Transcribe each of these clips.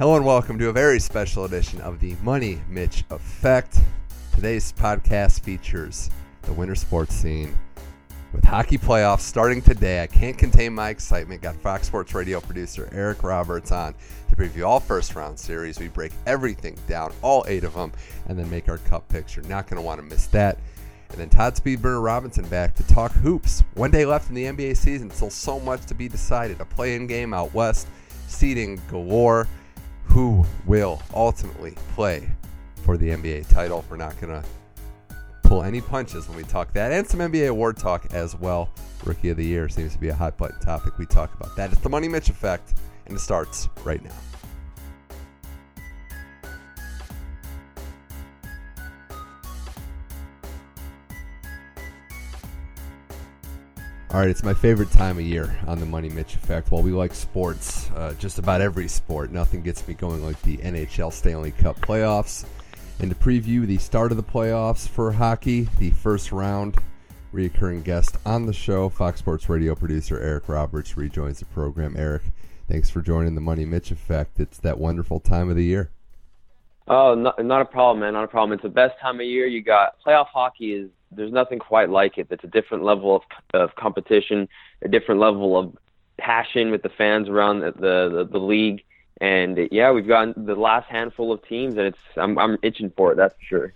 Hello and welcome to a very special edition of the Money Mitch Effect. Today's podcast features the winter sports scene with hockey playoffs starting today. I can't contain my excitement. Got Fox Sports Radio producer Eric Roberts on to preview all first round series. We break everything down, all eight of them, and then make our cup picks. You're Not going to want to miss that. And then Todd Speedburner Robinson back to talk hoops. One day left in the NBA season, still so much to be decided. A play in game out west, seeding galore. Who will ultimately play for the NBA title? We're not going to pull any punches when we talk that, and some NBA award talk as well. Rookie of the Year seems to be a hot button topic. We talk about that. It's the Money Mitch Effect, and it starts right now. All right, it's my favorite time of year on the Money Mitch Effect. While we like sports, uh, just about every sport, nothing gets me going like the NHL Stanley Cup playoffs. And to preview the start of the playoffs for hockey, the first round, reoccurring guest on the show, Fox Sports Radio producer Eric Roberts rejoins the program. Eric, thanks for joining the Money Mitch Effect. It's that wonderful time of the year. Oh, not, not a problem, man. Not a problem. It's the best time of year. You got playoff hockey is there's nothing quite like it. It's a different level of of competition, a different level of passion with the fans around the the, the league. And yeah, we've gotten the last handful of teams, and it's I'm I'm itching for it. That's for sure.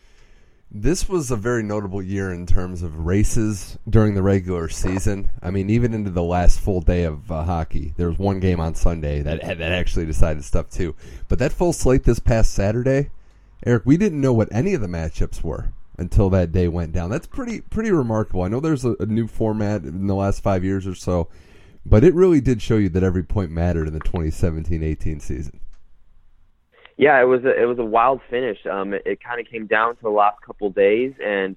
This was a very notable year in terms of races during the regular season. I mean, even into the last full day of uh, hockey, there was one game on Sunday that that actually decided stuff too. But that full slate this past Saturday, Eric, we didn't know what any of the matchups were until that day went down. That's pretty pretty remarkable. I know there's a, a new format in the last five years or so, but it really did show you that every point mattered in the 2017-18 season. Yeah, it was a, it was a wild finish. Um, it, it kind of came down to the last couple days, and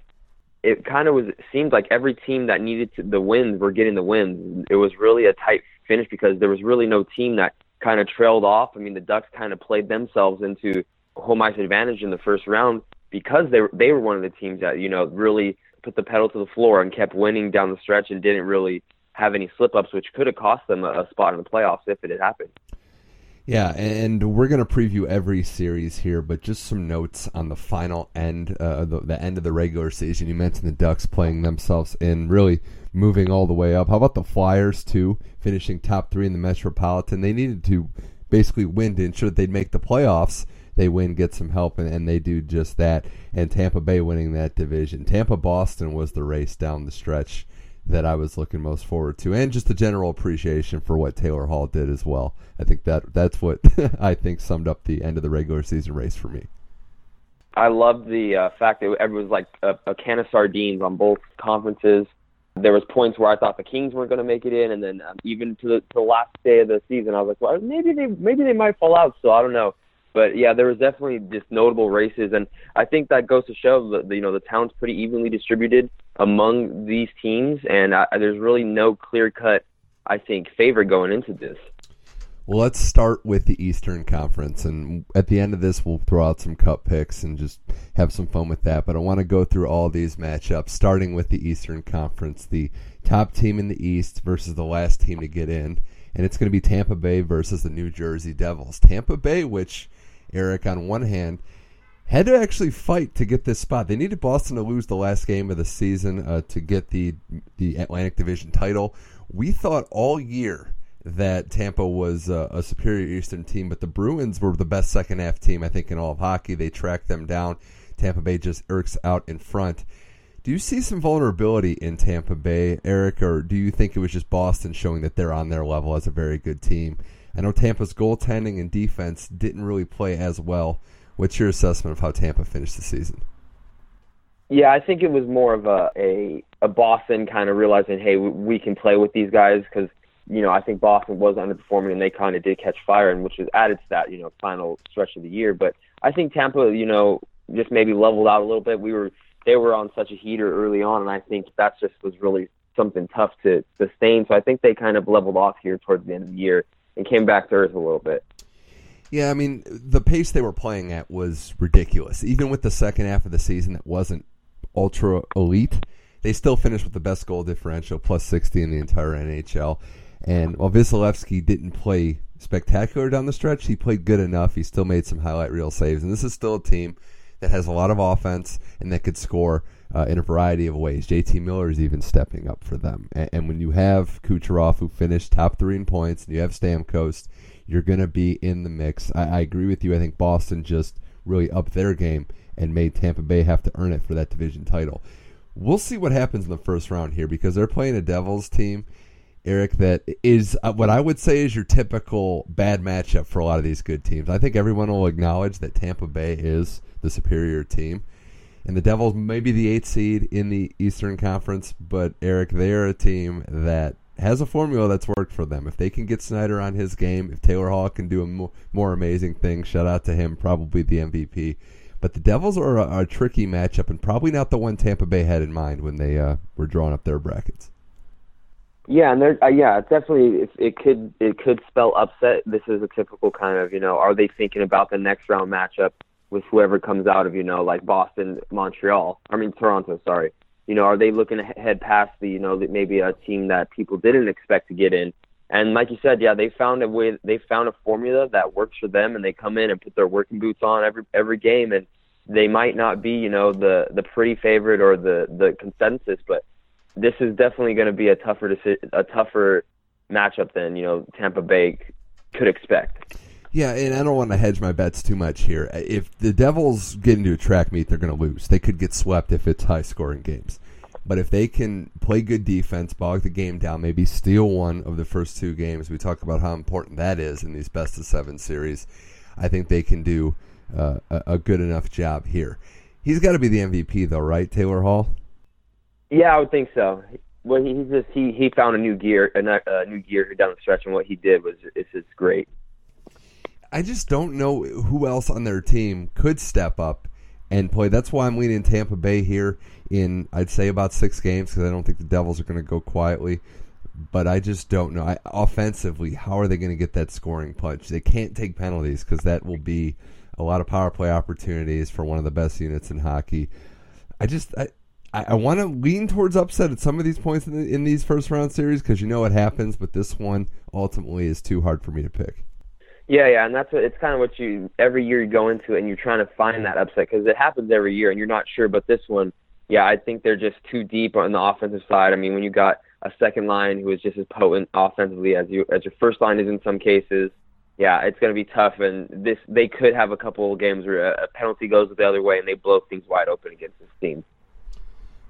it kind of was it seemed like every team that needed to, the wins were getting the wins. It was really a tight finish because there was really no team that kind of trailed off. I mean, the Ducks kind of played themselves into home ice advantage in the first round because they were, they were one of the teams that you know really put the pedal to the floor and kept winning down the stretch and didn't really have any slip ups, which could have cost them a, a spot in the playoffs if it had happened. Yeah, and we're going to preview every series here, but just some notes on the final end, uh, the, the end of the regular season. You mentioned the Ducks playing themselves in, really moving all the way up. How about the Flyers, too, finishing top three in the Metropolitan? They needed to basically win to ensure that they'd make the playoffs. They win, get some help, and, and they do just that. And Tampa Bay winning that division. Tampa Boston was the race down the stretch that I was looking most forward to, and just a general appreciation for what Taylor Hall did as well. I think that that's what I think summed up the end of the regular season race for me. I love the uh, fact that it was like a, a can of sardines on both conferences. There was points where I thought the Kings weren't going to make it in, and then um, even to the, to the last day of the season, I was like, well, maybe they maybe they might fall out. So I don't know. But yeah, there was definitely just notable races, and I think that goes to show that you know the talent's pretty evenly distributed among these teams, and I, there's really no clear cut, I think, favor going into this. Well, let's start with the Eastern Conference, and at the end of this, we'll throw out some cup picks and just have some fun with that. But I want to go through all these matchups, starting with the Eastern Conference, the top team in the East versus the last team to get in, and it's going to be Tampa Bay versus the New Jersey Devils. Tampa Bay, which Eric, on one hand, had to actually fight to get this spot. They needed Boston to lose the last game of the season uh, to get the the Atlantic Division title. We thought all year that Tampa was uh, a superior Eastern team, but the Bruins were the best second half team I think in all of hockey. They tracked them down. Tampa Bay just irks out in front. Do you see some vulnerability in Tampa Bay, Eric, or do you think it was just Boston showing that they're on their level as a very good team? I know Tampa's goaltending and defense didn't really play as well. What's your assessment of how Tampa finished the season? Yeah, I think it was more of a a, a Boston kind of realizing, hey, we can play with these guys because you know I think Boston was underperforming and they kind of did catch fire, and which was added to that you know final stretch of the year. But I think Tampa, you know, just maybe leveled out a little bit. We were they were on such a heater early on, and I think that just was really something tough to sustain. So I think they kind of leveled off here towards the end of the year and came back earth a little bit. Yeah, I mean, the pace they were playing at was ridiculous. Even with the second half of the season that wasn't ultra elite, they still finished with the best goal differential, plus 60 in the entire NHL. And while Vasilevskiy didn't play spectacular down the stretch, he played good enough. He still made some highlight reel saves. And this is still a team that has a lot of offense and that could score uh, in a variety of ways. JT Miller is even stepping up for them. And, and, when you have Kucherov, who finished top three in points, and you have Stamkos, you're going to be in the mix. I, I agree with you. I think Boston just really upped their game and made Tampa Bay have to earn it for that division title. We'll see what happens in the first round here because they're playing a Devils team, Eric, that is uh, what I would say is your typical bad matchup for a lot of these good teams. I think everyone will acknowledge that Tampa Bay is the superior team. And the Devils may be the eighth seed in the Eastern Conference, but Eric, they are a team that has a formula that's worked for them. If they can get Schneider on his game, if Taylor Hall can do a more, more amazing thing, shout out to him, probably the MVP. But the Devils are a, a, tricky matchup, and probably not the one Tampa Bay had in mind when they uh, were drawing up their brackets. Yeah, and they're uh, yeah, definitely it, it could it could spell upset. This is a typical kind of you know, are they thinking about the next round matchup with whoever comes out of you know like Boston, Montreal, I mean Toronto, sorry you know, are they looking ahead past the, you know, maybe a team that people didn't expect to get in? And like you said, yeah, they found a way. They found a formula that works for them, and they come in and put their working boots on every every game. And they might not be, you know, the the pretty favorite or the the consensus, but this is definitely going to be a tougher a tougher matchup than you know Tampa Bay could expect. Yeah, and I don't want to hedge my bets too much here. If the Devils get into a track meet, they're going to lose. They could get swept if it's high scoring games. But if they can play good defense, bog the game down, maybe steal one of the first two games, we talk about how important that is in these best of seven series. I think they can do uh, a good enough job here. He's got to be the MVP, though, right, Taylor Hall? Yeah, I would think so. Well, he just he he found a new gear, a new gear down the stretch, and what he did was it's just great. I just don't know who else on their team could step up and play. That's why I'm leaning Tampa Bay here in I'd say about six games because I don't think the Devils are going to go quietly. But I just don't know. I, offensively, how are they going to get that scoring punch? They can't take penalties because that will be a lot of power play opportunities for one of the best units in hockey. I just I, I, want to lean towards upset at some of these points in, the, in these first round series because you know what happens, but this one ultimately is too hard for me to pick. Yeah, yeah, and that's what, it's kind of what you every year you go into it and you're trying to find that upset because it happens every year and you're not sure. But this one, yeah, I think they're just too deep on the offensive side. I mean, when you got a second line who is just as potent offensively as you as your first line is in some cases, yeah, it's going to be tough. And this they could have a couple of games where a penalty goes the other way and they blow things wide open against this team.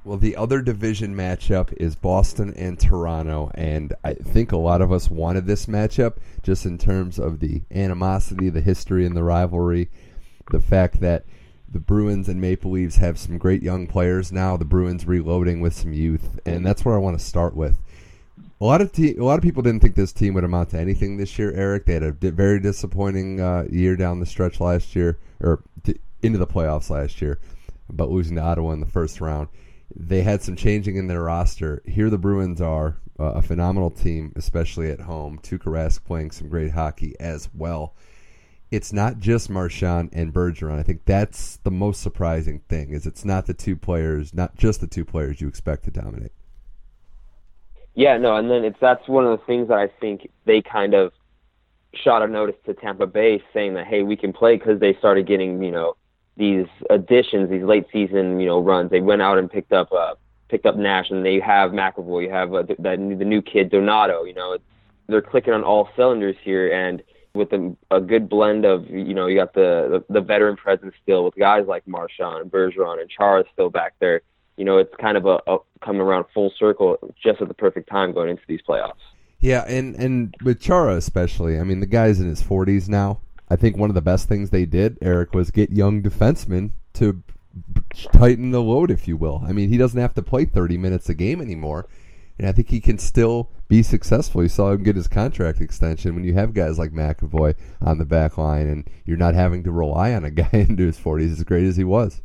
Well, the other division matchup is Boston and Toronto, and I think a lot of us wanted this matchup just in terms of the animosity, the history, and the rivalry. The fact that the Bruins and Maple Leafs have some great young players now. The Bruins reloading with some youth, and that's where I want to start with. A lot of te- a lot of people didn't think this team would amount to anything this year. Eric, they had a very disappointing uh, year down the stretch last year, or into the playoffs last year, but losing to Ottawa in the first round they had some changing in their roster. Here, the Bruins are uh, a phenomenal team, especially at home. Tuukka Rask playing some great hockey as well. It's not just Marchand and Bergeron. I think that's the most surprising thing. Is it's not the two players, not just the two players you expect to dominate. Yeah, no, and then it's that's one of the things that I think they kind of shot a notice to Tampa Bay saying that hey, we can play because they started getting you know these additions, these late season, you know, runs. They went out and picked up uh, picked up Nash, and they have McAvoy. You have uh, the, the new kid Donato. You know, they're clicking on all cylinders here, and with a, a good blend of, you know, you got the, the the veteran presence still with guys like Marchand, Bergeron, and Chara still back there. You know, it's kind of a, a coming around full circle just at the perfect time going into these playoffs. Yeah, and and with Chara especially, I mean, the guy's in his 40s now I think one of the best things they did, Eric, was get young defensemen to tighten the load, if you will. I mean, he doesn't have to play 30 minutes a game anymore, and I think he can still be successful. You saw him get his contract extension when you have guys like McAvoy on the back line, and you're not having to rely on a guy into his 40s as great as he was.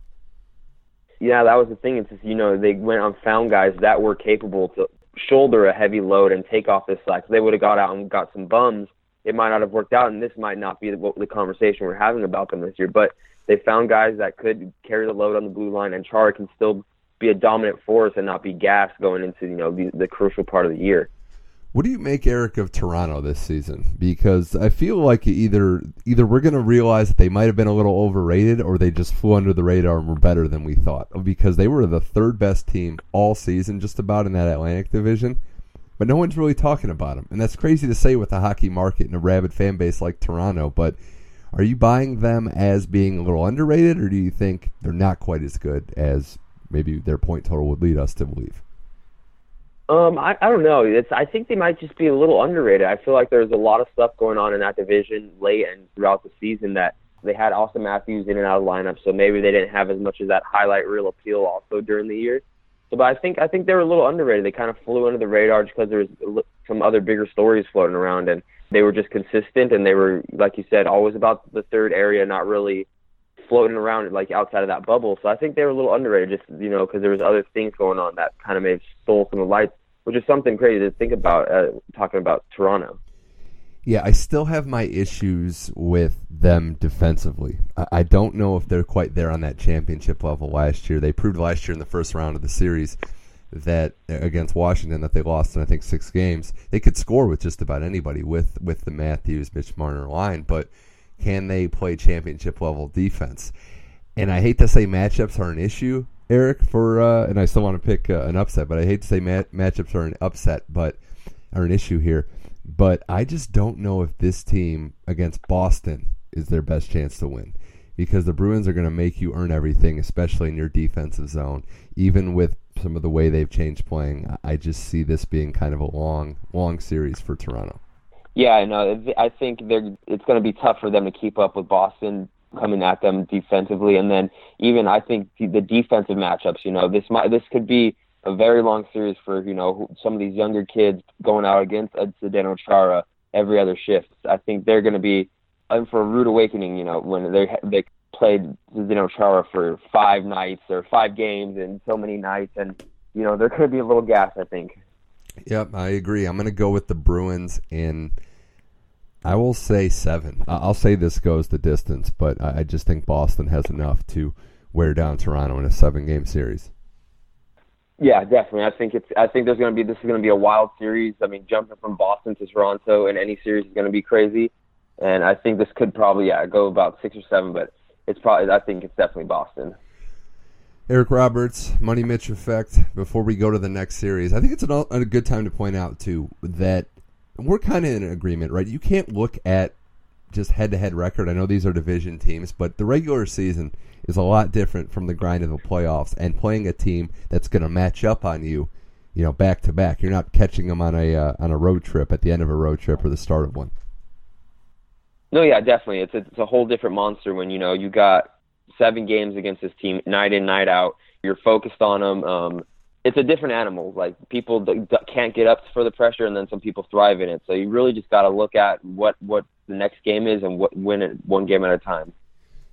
Yeah, that was the thing. It's just, you know they went and found guys that were capable to shoulder a heavy load and take off this slack. They would have got out and got some bums it might not have worked out, and this might not be the, the conversation we're having about them this year. But they found guys that could carry the load on the blue line, and Chara can still be a dominant force and not be gassed going into you know the, the crucial part of the year. What do you make, Eric, of Toronto this season? Because I feel like either either we're going to realize that they might have been a little overrated, or they just flew under the radar and were better than we thought. Because they were the third best team all season, just about in that Atlantic Division, but no one's really talking about them, and that's crazy to say with a hockey market and a rabid fan base like Toronto. But are you buying them as being a little underrated, or do you think they're not quite as good as maybe their point total would lead us to believe? Um, I, I don't know. It's I think they might just be a little underrated. I feel like there's a lot of stuff going on in that division late and throughout the season that they had Auston Matthews in and out of lineup, so maybe they didn't have as much of that highlight reel appeal also during the year. So, but I think I think they were a little underrated. They kind of flew under the radar just because there was some other bigger stories floating around, and they were just consistent and they were, like you said, always about the third area, not really floating around like outside of that bubble. So I think they were a little underrated, just you know, because there was other things going on that kind of may have stole some of the lights, which is something crazy to think about uh, talking about Toronto. Yeah, I still have my issues with them defensively. I, don't know if they're quite there on that championship level last year. They proved last year in the first round of the series that against Washington that they lost in I think six games. They could score with just about anybody with with the Matthews, Mitch Marner line, but can they play championship level defense? And I hate to say matchups are an issue, Eric, for uh, and I still want to pick uh, an upset, but I hate to say mat- matchups are an upset, but are an issue here. But I just don't know if this team against Boston is their best chance to win because the Bruins are going to make you earn everything, especially in your defensive zone. Even with some of the way they've changed playing, I just see this being kind of a long, long series for Toronto. Yeah, I know. I think they're. It's going to be tough for them to keep up with Boston coming at them defensively, and then even I think the defensive matchups. You know, this might this could be a very long series for you know some of these younger kids going out against Zdeno Chara every other shift. I think they're going to be in for a rude awakening. You know, when they they played Zdeno Chara for five nights or five games and so many nights, and you know there could be a little gas. I think. Yep, I agree. I'm going to go with the Bruins in. I will say seven. I'll say this goes the distance, but I just think Boston has enough to wear down Toronto in a seven-game series. Yeah, definitely. I think it's. I think there's going to be. This is going to be a wild series. I mean, jumping from Boston to Toronto in any series is going to be crazy, and I think this could probably yeah go about six or seven, but it's probably. I think it's definitely Boston. Eric Roberts, Money Mitch effect. Before we go to the next series, I think it's a, a good time to point out too that we're kind of in agreement, right? You can't look at just head-to-head record. I know these are division teams, but the regular season is a lot different from the grind of the playoffs and playing a team that's going to match up on you, you know, back to back. You're not catching them on a uh, on a road trip at the end of a road trip or the start of one. No, yeah, definitely. It's a, it's a whole different monster when you know you got seven games against this team, night in, night out. You're focused on them. Um, it's a different animal. Like people d- d- can't get up for the pressure, and then some people thrive in it. So you really just got to look at what what the next game is and what win it one game at a time.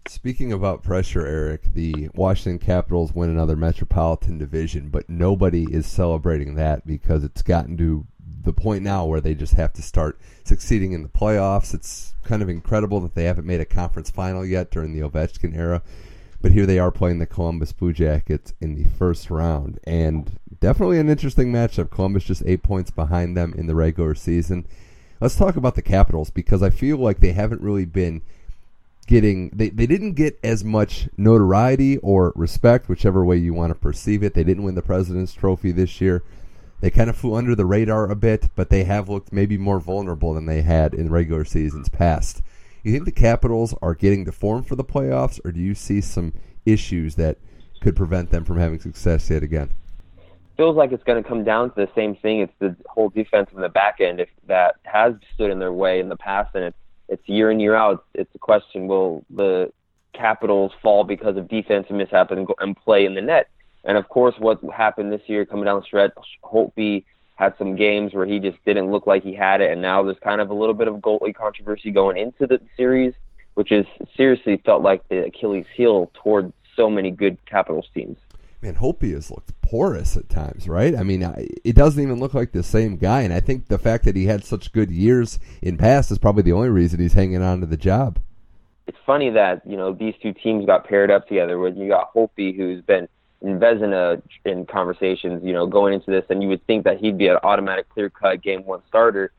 Speaking about pressure, Eric, the Washington Capitals win another Metropolitan Division, but nobody is celebrating that because it's gotten to the point now where they just have to start succeeding in the playoffs. It's kind of incredible that they haven't made a conference final yet during the Ovechkin era. But here they are playing the Columbus Blue Jackets in the first round. And definitely an interesting matchup. Columbus just eight points behind them in the regular season. Let's talk about the Capitals because I feel like they haven't really been getting they, they didn't get as much notoriety or respect, whichever way you want to perceive it. They didn't win the President's Trophy this year. They kind of flew under the radar a bit, but they have looked maybe more vulnerable than they had in regular seasons past. You think the Capitals are getting the form for the playoffs, or do you see some issues that could prevent them from having success yet again? Feels like it's going to come down to the same thing. It's the whole defense in the back end if that has stood in their way in the past, and it's it's year in year out. It's a question: Will the Capitals fall because of defensive mishap and, and play in the net? And of course, what happened this year coming down the stretch, Holtby had some games where he just didn't look like he had it, and now there's kind of a little bit of goalie controversy going into the series, which is seriously felt like the Achilles heel toward so many good Capitals teams. Man, Holtby has looked porous at times, right? I mean, it doesn't even look like the same guy, and I think the fact that he had such good years in past is probably the only reason he's hanging on to the job. It's funny that you know these two teams got paired up together. When you got Holtby, who's been in Vezina in conversations, you know, going into this, and you would think that he'd be an automatic clear cut game one starter.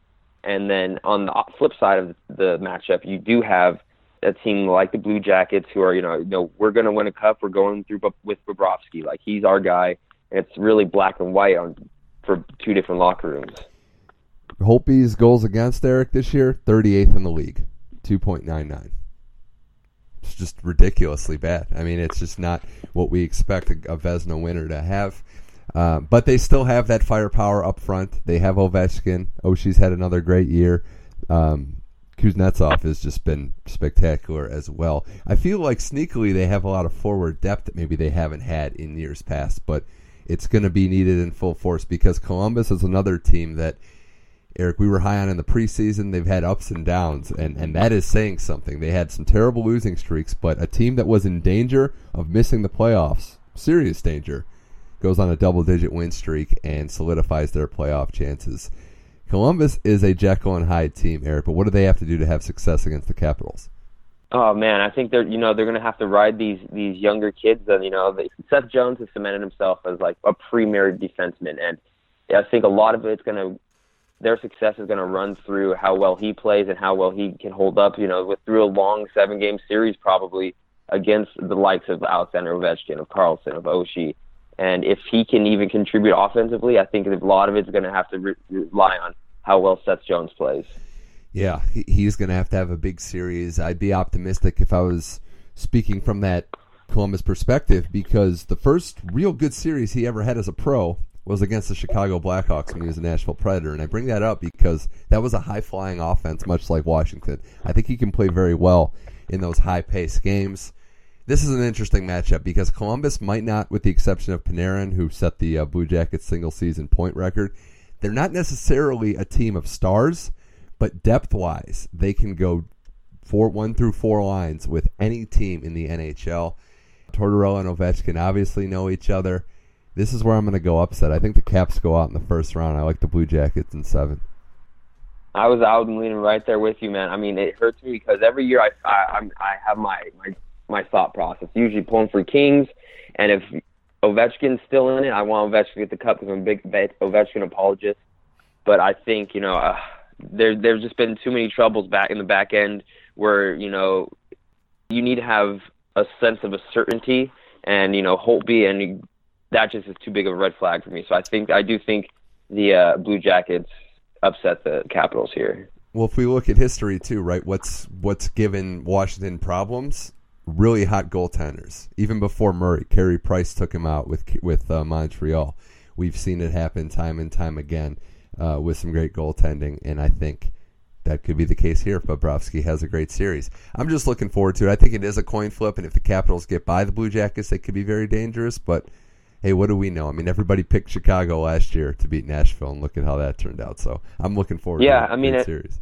And then on the flip side of the matchup, you do have a team like the Blue Jackets who are, you know, you know we're going to win a cup. We're going through with Bobrovsky. Like he's our guy. And it's really black and white on for two different locker rooms. Holtby's goals against Eric this year, 38th in the league, 2.99. It's just ridiculously bad. I mean, it's just not what we expect a, a Vezina winner to have. Uh, but they still have that firepower up front. They have Ovechkin. Oshie's had another great year. Um, Kuznetsov has just been spectacular as well. I feel like sneakily they have a lot of forward depth that maybe they haven't had in years past, but it's going to be needed in full force because Columbus is another team that – Eric, we were high on in the preseason. They've had ups and downs, and, and that is saying something. They had some terrible losing streaks, but a team that was in danger of missing the playoffs, serious danger, goes on a double digit win streak and solidifies their playoff chances. Columbus is a Jekyll and Hyde team, Eric, but what do they have to do to have success against the Capitals? Oh man, I think they're you know they're going to have to ride these these younger kids. And you know, they, Seth Jones has cemented himself as like a premier defenseman, and I think a lot of it's going to their success is going to run through how well he plays and how well he can hold up, you know, with through a long seven game series probably against the likes of Alexander Ovechkin, of Carlson, of Oshie. And if he can even contribute offensively, I think a lot of it's going to have to re- rely on how well Seth Jones plays. Yeah, he's going to have to have a big series. I'd be optimistic if I was speaking from that Columbus perspective because the first real good series he ever had as a pro was against the Chicago Blackhawks when he was a Nashville Predator. And I bring that up because that was a high flying offense, much like Washington. I think he can play very well in those high paced games. This is an interesting matchup because Columbus might not, with the exception of Panarin, who set the uh, Blue Jackets single season point record, they're not necessarily a team of stars, but depth wise, they can go four, one through four lines with any team in the NHL. Tortorella and Ovechkin obviously know each other. This is where I'm going to go upset. I think the Caps go out in the first round. I like the Blue Jackets in seven. I was out and leaning right there with you, man. I mean, it hurts me because every year I I I'm, I have my my my thought process. Usually pulling for Kings, and if Ovechkin's still in it, I want Ovechkin to get the cup because I'm a big Ovechkin apologist. But I think you know uh, there there's just been too many troubles back in the back end where you know you need to have a sense of a certainty, and you know Holtby and that just is too big of a red flag for me. So I think I do think the uh, Blue Jackets upset the Capitals here. Well, if we look at history too, right? What's what's given Washington problems? Really hot goaltenders. Even before Murray, Carey Price took him out with with uh, Montreal. We've seen it happen time and time again uh, with some great goaltending, and I think that could be the case here if Bobrovsky has a great series. I'm just looking forward to it. I think it is a coin flip, and if the Capitals get by the Blue Jackets, they could be very dangerous. But hey, what do we know? I mean, everybody picked Chicago last year to beat Nashville, and look at how that turned out. So I'm looking forward. Yeah, to I mean, it, series.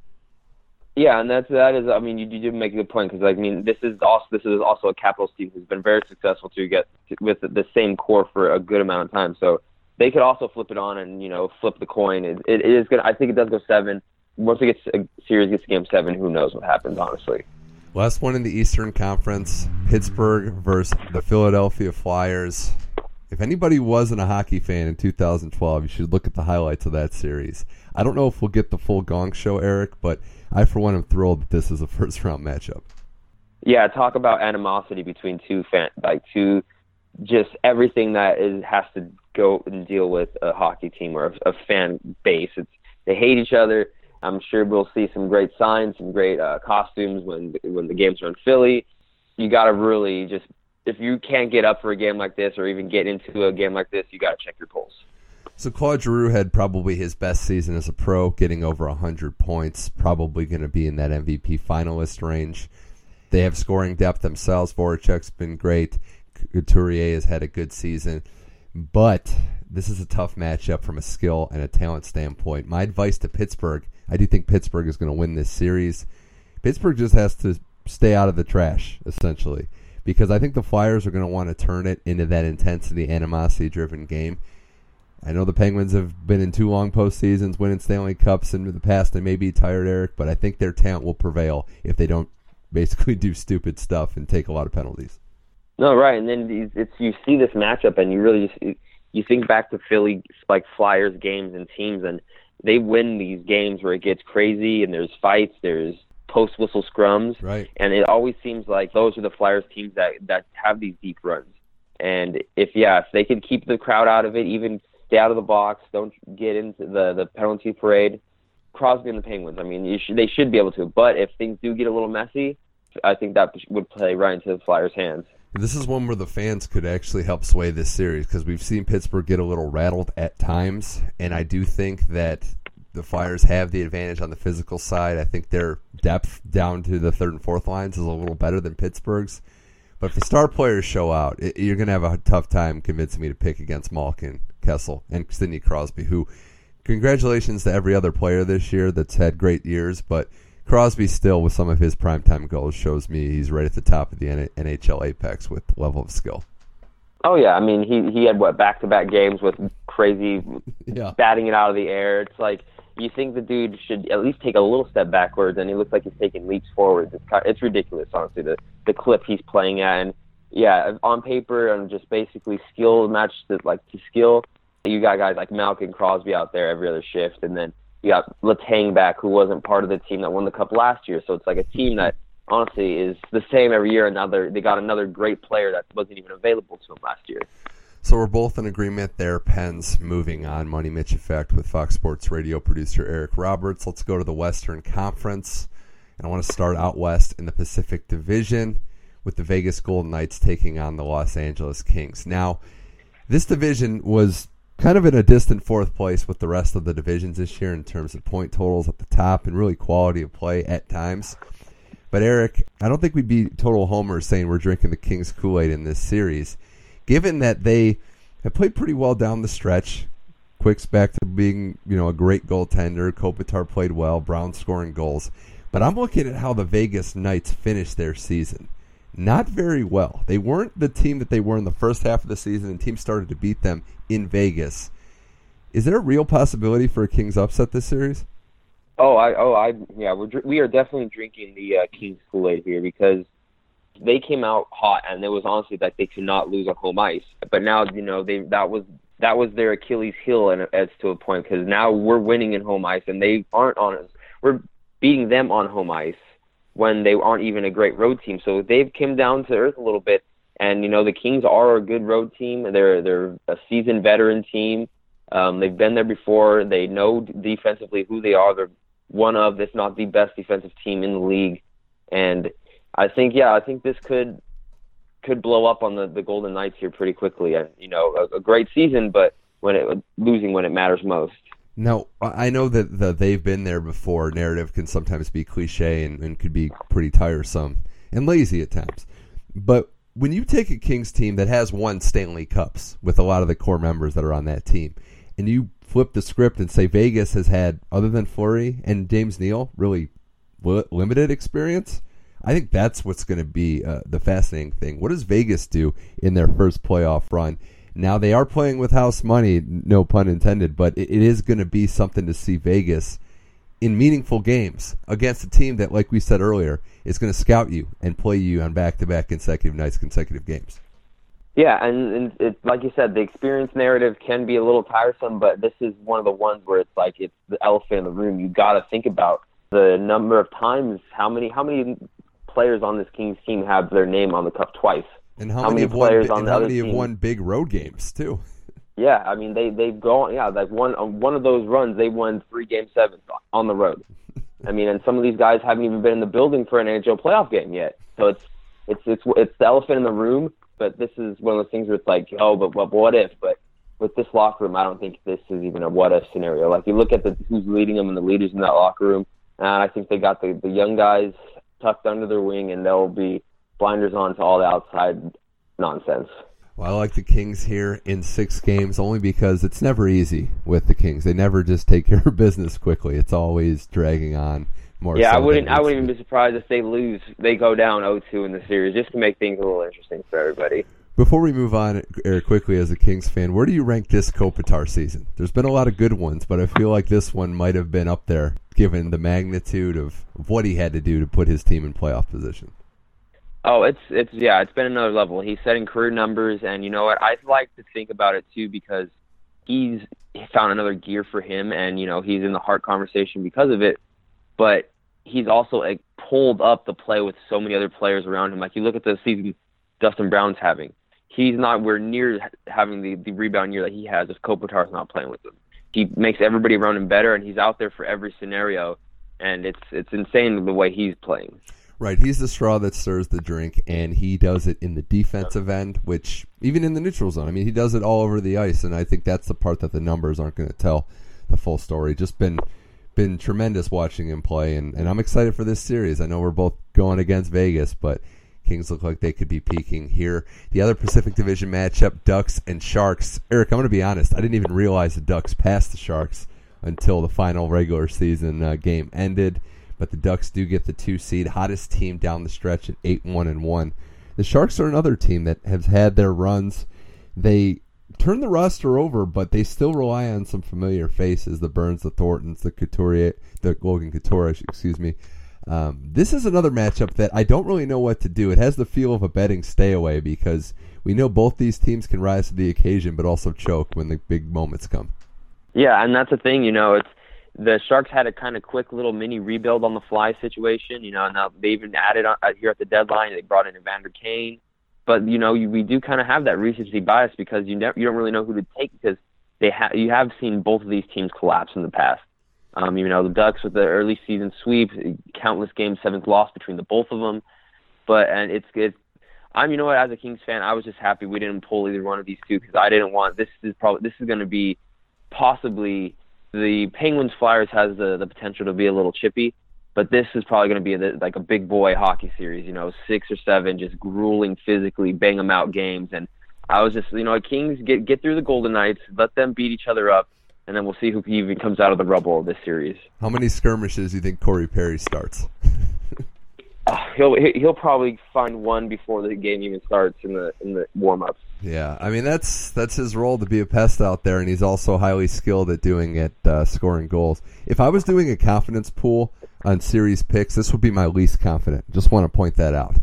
Yeah, and that's that is. I mean, you, you did make a good point because, I mean, this is also this is also a Capitals team who's been very successful to get with the same core for a good amount of time. So they could also flip it on and you know flip the coin. It, it is gonna. I think it does go seven. Once it gets a series gets to game seven, who knows what happens? Honestly. Last one in the Eastern Conference: Pittsburgh versus the Philadelphia Flyers if anybody wasn't a hockey fan in 2012, you should look at the highlights of that series. I don't know if we'll get the full gong show, Eric, but I, for one, am thrilled that this is a first round matchup. Yeah, talk about animosity between two fan, like two, just everything that is has to go and deal with a hockey team or a, a fan base. It's they hate each other. I'm sure we'll see some great signs, some great uh, costumes when when the games are in Philly. You got to really just if you can't get up for a game like this or even get into a game like this, you got to check your pulse. So Claude Giroux had probably his best season as a pro, getting over 100 points, probably going to be in that MVP finalist range. They have scoring depth themselves. Voracek's been great. Couturier has had a good season. But this is a tough matchup from a skill and a talent standpoint. My advice to Pittsburgh, I do think Pittsburgh is going to win this series. Pittsburgh just has to stay out of the trash, essentially because I think the Flyers are going to want to turn it into that intensity, animosity driven game. I know the Penguins have been in two long postseasons, winning Stanley Cups in the past. They may be tired, Eric, but I think their talent will prevail if they don't basically do stupid stuff and take a lot of penalties. No, right, and then it's you see this matchup, and you really just you think back to Philly like Flyers games and teams, and they win these games where it gets crazy and there's fights, there's post whistle scrums, right? And it always seems like those are the Flyers teams that that have these deep runs. And if yeah, if they can keep the crowd out of it, even stay out of the box, don't get into the the penalty parade. Crosby and the Penguins. I mean, should, they should be able to. But if things do get a little messy, I think that would play right into the Flyers' hands. This is one where the fans could actually help sway this series because we've seen Pittsburgh get a little rattled at times, and I do think that the Flyers have the advantage on the physical side. I think their depth down to the third and fourth lines is a little better than Pittsburgh's. But if the star players show out, it, you're going to have a tough time convincing me to pick against Malkin, Kessel, and Sidney Crosby, who, congratulations to every other player this year that's had great years, but – Crosby still, with some of his primetime goals, shows me he's right at the top of the NHL apex with level of skill. Oh yeah, I mean he he had what back to back games with crazy yeah. batting it out of the air. It's like you think the dude should at least take a little step backwards, and he looks like he's taking leaps forwards. It's it's ridiculous, honestly, the the clip he's playing at, and yeah, on paper and just basically skill matched to, like to skill. You got guys like Malkin Crosby out there every other shift, and then you got Letang back, who wasn't part of the team that won the cup last year. So it's like a team that honestly is the same every year. Another they got another great player that wasn't even available to them last year. So we're both in agreement there. Pens moving on. Money Mitch effect with Fox Sports Radio producer Eric Roberts. Let's go to the Western Conference, and I want to start out west in the Pacific Division with the Vegas Golden Knights taking on the Los Angeles Kings. Now, this division was kind of in a distant fourth place with the rest of the divisions this year in terms of point totals at the top and really quality of play at times. But Eric, I don't think we'd be total homers saying we're drinking the Kings Kool Aid in this series, given that they have played pretty well down the stretch. Quick's back to being, you know, a great goaltender. Kopitar played well. Brown scoring goals. But I'm looking at how the Vegas Knights finished their season. Not very well. They weren't the team that they were in the first half of the season, and teams started to beat them in Vegas. Is there a real possibility for a Kings upset this series? Oh, I, oh, I, yeah, we're we are definitely drinking the uh, Kings Kool Aid here because they came out hot, and it was honestly that they could not lose on home ice. But now, you know, they that was that was their Achilles heel, and as to a point, because now we're winning in home ice, and they aren't on. We're beating them on home ice when they aren't even a great road team. So they've come down to earth a little bit, and you know the Kings are a good road team. They're they're a seasoned veteran team. Um, they've been there before. They know defensively who they are. They're one of, if not the best defensive team in the league. And I think, yeah, I think this could could blow up on the the Golden Knights here pretty quickly. And you know, a, a great season, but when it losing when it matters most. Now, I know that the they've been there before narrative can sometimes be cliche and, and could be pretty tiresome and lazy at times. But when you take a Kings team that has won Stanley Cups with a lot of the core members that are on that team, and you flip the script and say Vegas has had, other than Fleury and James Neal, really limited experience, I think that's what's going to be uh, the fascinating thing. What does Vegas do in their first playoff run? Now they are playing with house money, no pun intended, but it, it is going to be something to see Vegas in meaningful games against a team that, like we said earlier, is going to scout you and play you on back-to-back consecutive nights, consecutive games. Yeah, and, and it, like you said, the experience narrative can be a little tiresome, but this is one of the ones where it's like it's the elephant in the room. You got to think about the number of times how many how many players on this Kings team have their name on the cup twice. And how, how many, many players won, on the how many have won big road games too? Yeah, I mean they they've gone yeah like one on one of those runs they won three game sevens on the road. I mean, and some of these guys haven't even been in the building for an NHL playoff game yet. So it's it's it's it's the elephant in the room. But this is one of those things where it's like, oh, but, but what if? But with this locker room, I don't think this is even a what if scenario. Like you look at the who's leading them and the leaders in that locker room, and I think they got the the young guys tucked under their wing, and they'll be blinders on to all the outside nonsense. Well, I like the Kings here in six games only because it's never easy with the Kings. They never just take care of business quickly. It's always dragging on more. Yeah, so I wouldn't. I wouldn't even be surprised if they lose. They go down 0-2 in the series, just to make things a little interesting for everybody. Before we move on, Eric, quickly as a Kings fan, where do you rank this Kopitar season? There's been a lot of good ones, but I feel like this one might have been up there given the magnitude of what he had to do to put his team in playoff position. Oh, it's it's yeah, it's been another level. He's setting career numbers, and you know what? I like to think about it too because he's found another gear for him, and you know he's in the Hart conversation because of it. But he's also like pulled up the play with so many other players around him. Like you look at the season Dustin Brown's having, he's not where near having the, the rebound year that he has if Kopitar's not playing with him. He makes everybody around him better, and he's out there for every scenario, and it's it's insane the way he's playing. Right, he's the straw that stirs the drink, and he does it in the defensive end, which even in the neutral zone, I mean, he does it all over the ice, and I think that's the part that the numbers aren't going to tell the full story. Just been been tremendous watching him play, and, and I'm excited for this series. I know we're both going against Vegas, but Kings look like they could be peaking here. The other Pacific Division matchup, Ducks and Sharks. Eric, I'm going to be honest. I didn't even realize the Ducks passed the Sharks until the final regular season uh, game ended but the Ducks do get the two seed, hottest team down the stretch at eight one and one. The Sharks are another team that has had their runs. They turn the roster over, but they still rely on some familiar faces: the Burns, the Thorntons, the Couturier, the Logan Couture, excuse me. Um, this is another matchup that I don't really know what to do. It has the feel of a betting stay away because we know both these teams can rise to the occasion, but also choke when the big moments come. Yeah, and that's the thing. You know, it's the Sharks had a kind of quick little mini rebuild on the fly situation. You know, and now they even added on, uh, here at the deadline. They brought in Evander Kane, but you know, you, we do kind of have that recency bias because you never, you don't really know who to take because they have you have seen both of these teams collapse in the past. Um, you know, the Ducks with the early season sweep, countless game seventh loss between the both of them. But and it's it's I'm you know what as a Kings fan, I was just happy we didn't pull either one of these two because I didn't want this is probably this is going to be possibly the Penguins Flyers has the the potential to be a little chippy, but this is probably going to be like a big boy hockey series. You know, six or seven just grueling physically, bang them out games. And I was just, you know, Kings get get through the Golden Knights, let them beat each other up, and then we'll see who even comes out of the rubble of this series. How many skirmishes do you think Corey Perry starts? uh, he'll he'll probably find one before the game even starts in the in the warm ups. Yeah, I mean that's that's his role to be a pest out there, and he's also highly skilled at doing it, uh, scoring goals. If I was doing a confidence pool on series picks, this would be my least confident. Just want to point that out.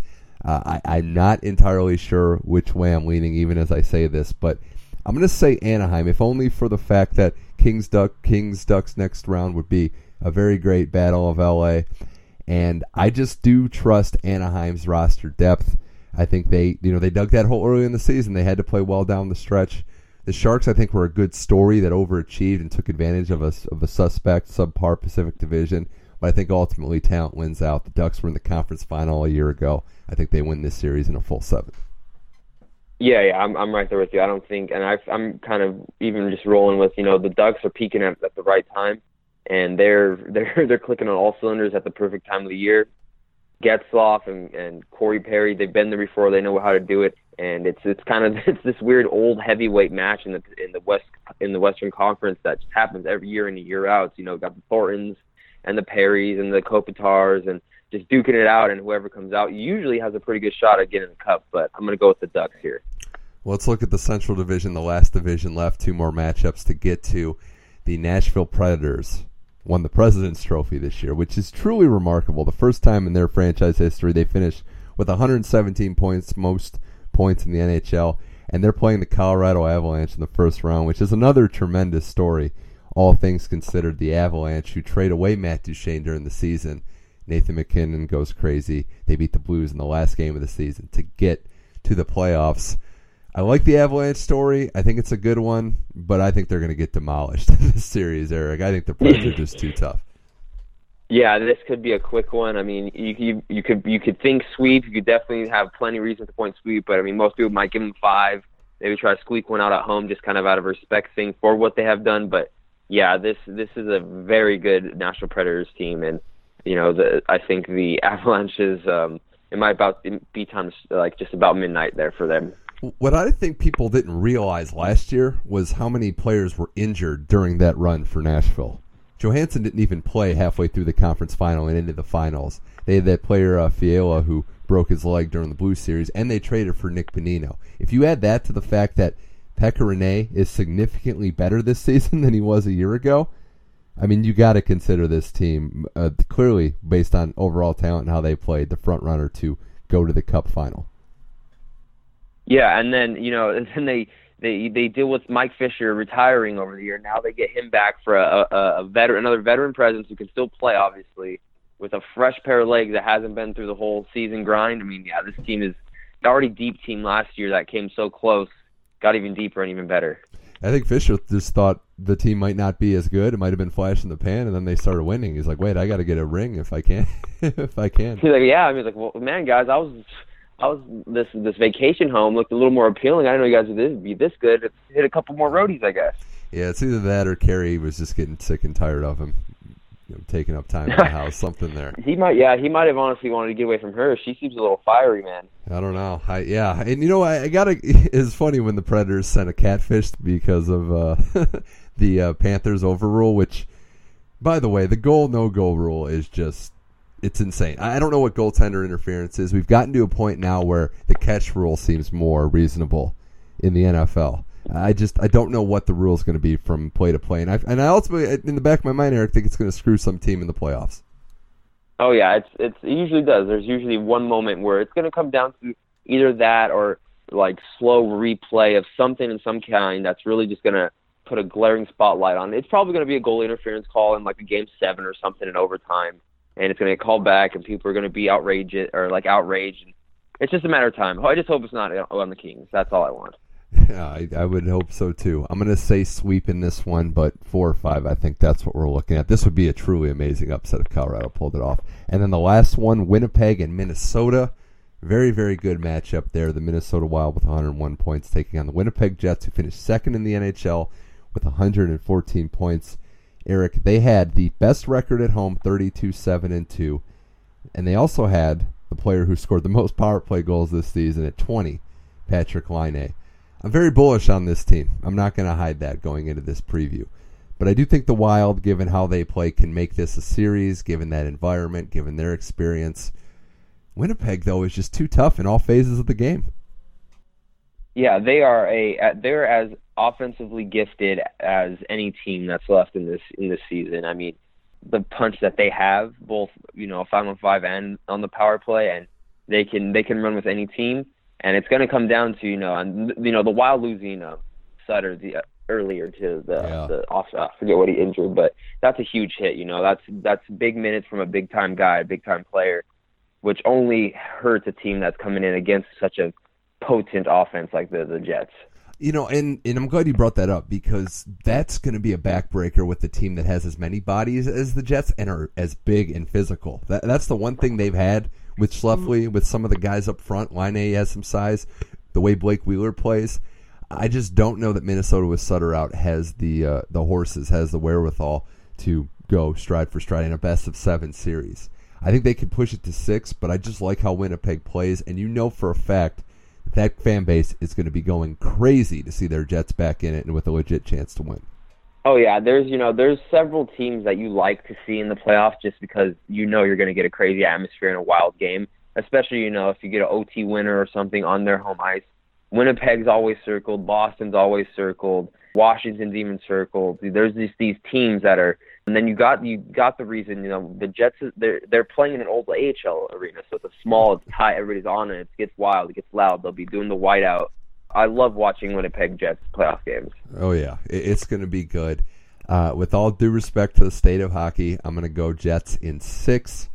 Uh, I, I'm not entirely sure which way I'm leaning, even as I say this, but I'm going to say Anaheim, if only for the fact that Kings Duck Kings Ducks next round would be a very great battle of LA, and I just do trust Anaheim's roster depth. I think they, you know, they dug that hole early in the season. They had to play well down the stretch. The Sharks, I think, were a good story that overachieved and took advantage of a of a suspect subpar Pacific Division. But I think ultimately talent wins out. The Ducks were in the conference final a year ago. I think they win this series in a full seven. Yeah, yeah, I'm I'm right there with you. I don't think, and I, I'm kind of even just rolling with you know the Ducks are peaking at, at the right time, and they're they're they're clicking on all cylinders at the perfect time of the year. Getzlaf and, and Corey Perry, they've been there before. They know how to do it, and it's it's kind of it's this weird old heavyweight match in the in the West in the Western Conference that just happens every year in and year out. You know, got the Thorntons and the Perrys and the Kopitars and just duking it out, and whoever comes out usually has a pretty good shot at getting the cup. But I'm going to go with the Ducks here. Let's look at the Central Division, the last division left. Two more matchups to get to. The Nashville Predators won the President's Trophy this year, which is truly remarkable. The first time in their franchise history they finished with 117 points, most points in the NHL, and they're playing the Colorado Avalanche in the first round, which is another tremendous story. All things considered, the Avalanche, who trade away Matt Duchene during the season, Nathan MacKinnon goes crazy. They beat the Blues in the last game of the season to get to the playoffs. I like the Avalanche story. I think it's a good one, but I think they're going to get demolished in this series, Eric. I think the Preds are just too tough. Yeah, this could be a quick one. I mean, you, you you could you could think sweep. You could definitely have plenty of reasons to point sweep, but I mean, most people might give them five. Maybe try to squeak one out at home, just kind of out of respect thing for what they have done. But yeah, this this is a very good Nashville Predators team, and you know, the I think the Avalanches. Um, it might about be time like just about midnight there for them. What I think people didn't realize last year was how many players were injured during that run for Nashville. Johansen didn't even play halfway through the conference final and into the finals. They had that player uh, Fiala who broke his leg during the Blue series, and they traded for Nick Bonino. If you add that to the fact that Pekka Rinne is significantly better this season than he was a year ago, I mean, you got to consider this team uh, clearly based on overall talent and how they played the front runner to go to the Cup final. Yeah, and then you know, and then they they they deal with Mike Fisher retiring over the year. Now they get him back for a, a, a veteran, another veteran presence who can still play, obviously, with a fresh pair of legs that hasn't been through the whole season grind. I mean, yeah, this team is already deep team last year that came so close, got even deeper and even better. I think Fisher just thought the team might not be as good. It might have been flash in the pan, and then they started winning. He's like, "Wait, I got to get a ring if I can, if I can." He's like, "Yeah." I mean, like, "Well, man, guys, I was, I was this this vacation home looked a little more appealing. I didn't know you guys would this, be this good. Let's hit a couple more roadies, I guess." Yeah, it's either that or Carrie was just getting sick and tired of him you know, taking up time in the house, something there. He might, yeah, he might have honestly wanted to get away from her. She seems a little fiery, man. I don't know. I, yeah, and you know, I, I gotta. It's funny when the Predators sent a catfish because of uh, the uh, Panthers overrule. Which, by the way, the goal no goal rule is just it's insane. I don't know what goaltender interference is. We've gotten to a point now where the catch rule seems more reasonable in the NFL. I just I don't know what the rule is going to be from play to play, and I and I also in the back of my mind, Eric, think it's going to screw some team in the playoffs. Oh yeah, it's it's it usually does. There's usually one moment where it's going to come down to either that or like slow replay of something in some kind that's really just going to put a glaring spotlight on. It. It's probably going to be a goal interference call in like a game seven or something in overtime, and it's going to get called back, and people are going to be outraged or like outraged. It's just a matter of time. I just hope it's not on the Kings. That's all I want. Yeah, I, I, would hope so too. I'm going to say sweep in this one, but four or five, I think that's what we're looking at. This would be a truly amazing upset if Colorado pulled it off. And then the last one, Winnipeg and Minnesota. Very, very good matchup there. The Minnesota Wild with 101 points taking on the Winnipeg Jets, who finished second in the NHL with 114 points. Eric, they had the best record at home, 32 7 and 2. And they also had the player who scored the most power play goals this season at 20, Patrik Laine. I'm very bullish on this team. I'm not going to hide that going into this preview. But I do think the Wild, given how they play, can make this a series, given that environment, given their experience. Winnipeg, though, is just too tough in all phases of the game. Yeah, they are a they're as offensively gifted as any team that's left in this in this season. I mean, the punch that they have, both you know, five on five and on the power play, and they can they can run with any team and it's going to come down to you know, and you know the Wild losing uh, Suter the uh, earlier to the yeah. the off. I forget what he injured, but that's a huge hit. You know, that's that's big minutes from a big time guy, a big time player, which only hurts a team that's coming in against such a potent offense like the the Jets. You know, and, and I'm glad you brought that up because that's going to be a backbreaker with the team that has as many bodies as the Jets and are as big and physical. That, that's the one thing they've had with Scheifele, with some of the guys up front. Laine has some size. The way Blake Wheeler plays, I just don't know that Minnesota with Suter out has the uh, the horses, has the wherewithal to go stride for stride in a best of seven series. I think they could push it to six, but I just like how Winnipeg plays, and you know for a fact that fan base is going to be going crazy to see their Jets back in it and with a legit chance to win. Oh yeah, there's you know there's several teams that you like to see in the playoffs just because you know you're going to get a crazy atmosphere in a wild game, especially you know if you get an OT winner or something on their home ice. Winnipeg's always circled, Boston's always circled, Washington's even circled. There's just these teams that are, and then you got you got the reason you know the Jets they're they're playing in an old AHL arena, so it's a small, it's tight, everybody's on it, it gets wild, it gets loud. They'll be doing the whiteout I love watching Winnipeg Jets playoff games. Oh yeah, it's going to be good. Uh, with all due respect to the state of hockey, I'm going to go Jets in six.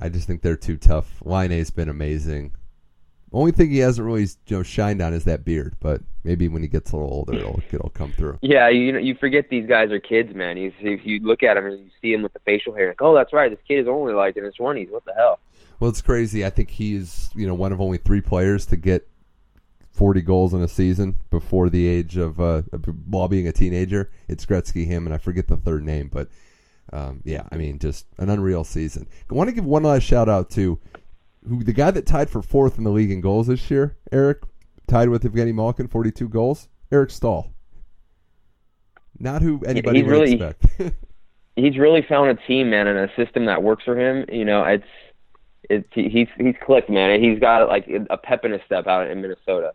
I just think they're too tough. Laine's been amazing. Only thing he hasn't really you know shined on is that beard, but maybe when he gets a little older, it'll it'll come through. Yeah, you know, you forget these guys are kids, man. You see, you look at him and you see him with the facial hair, like, oh, that's right, this kid is only like in his twenties. What the hell? Well, it's crazy. I think he's you know one of only three players to get 40 goals in a season before the age of uh, while being a teenager. It's Gretzky, him, and I forget the third name, but um, yeah, I mean, just an unreal season. I want to give one last shout out to who the guy that tied for fourth in the league in goals this year, Eric, tied with Evgeny Malkin, 42 goals. Eric Staal. Not who anybody he's would really, expect. he's really found a team, man, and a system that works for him. You know, it's it's he's he's clicked, man. He's got like a pep in his step out in Minnesota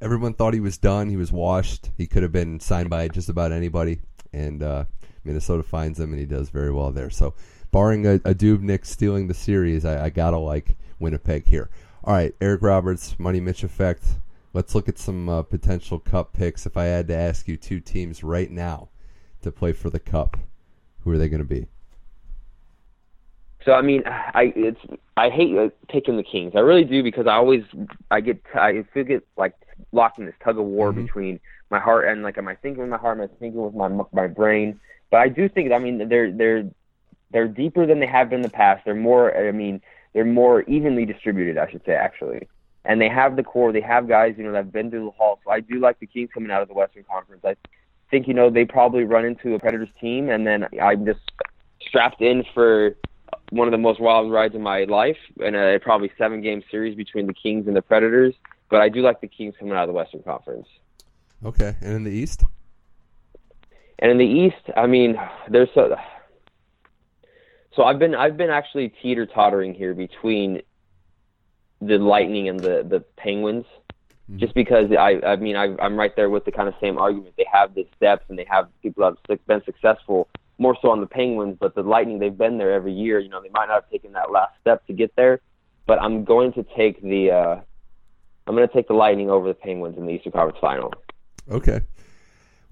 everyone thought he was done. He was washed. He could have been signed by just about anybody, and uh, Minnesota finds him, and he does very well there. So, barring a, a stealing the series, I, I gotta like Winnipeg here. All right, Eric Roberts, Money Mitch effect. Let's look at some uh, potential cup picks. If I had to ask you two teams right now to play for the cup, who are they going to be? So I mean, I it's I hate uh, picking the Kings. I really do because I always I get I feel get like locked in this tug of war mm-hmm. between my heart and like am I thinking with my heart, am I thinking with my my brain? But I do think I mean they're they're they're deeper than they have been in the past. They're more I mean they're more evenly distributed, I should say actually. And they have the core. They have guys you know that've been through the hall. So I do like the Kings coming out of the Western Conference. I think you know they probably run into a Predators team, and then I'm just strapped in for one of the most wild rides of my life, and a probably seven game series between the Kings and the Predators. But I do like the Kings coming out of the Western Conference. Okay, and in the East. And in the East, I mean, there's so. So I've been I've been actually teeter tottering here between the Lightning and the the Penguins, mm-hmm. just because I I mean I I'm right there with the kind of same argument. They have the steps and they have people that have been successful more so on the Penguins, but the Lightning, they've been there every year. You know, they might not have taken that last step to get there, but I'm going to take the uh, I'm going to take the Lightning over the Penguins in the Eastern Conference Final. Okay.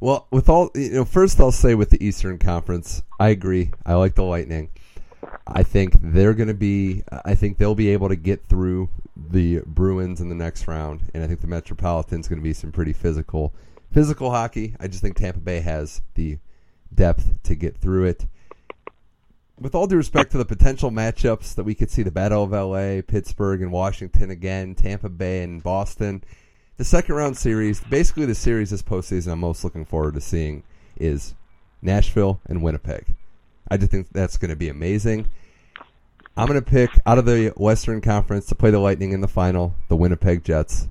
Well, with all you know, first I'll say with the Eastern Conference, I agree. I like the Lightning. I think they're going to be. I think they'll be able to get through the Bruins in the next round, and I think the Metropolitan's going to be some pretty physical, physical hockey. I just think Tampa Bay has the depth to get through it. With all due respect to the potential matchups that we could see the Battle of LA, Pittsburgh and Washington again, Tampa Bay and Boston, the second round series, basically the series this postseason I'm most looking forward to seeing is Nashville and Winnipeg. I just think that's going to be amazing. I'm going to pick out of the Western Conference to play the Lightning in the final, the Winnipeg Jets.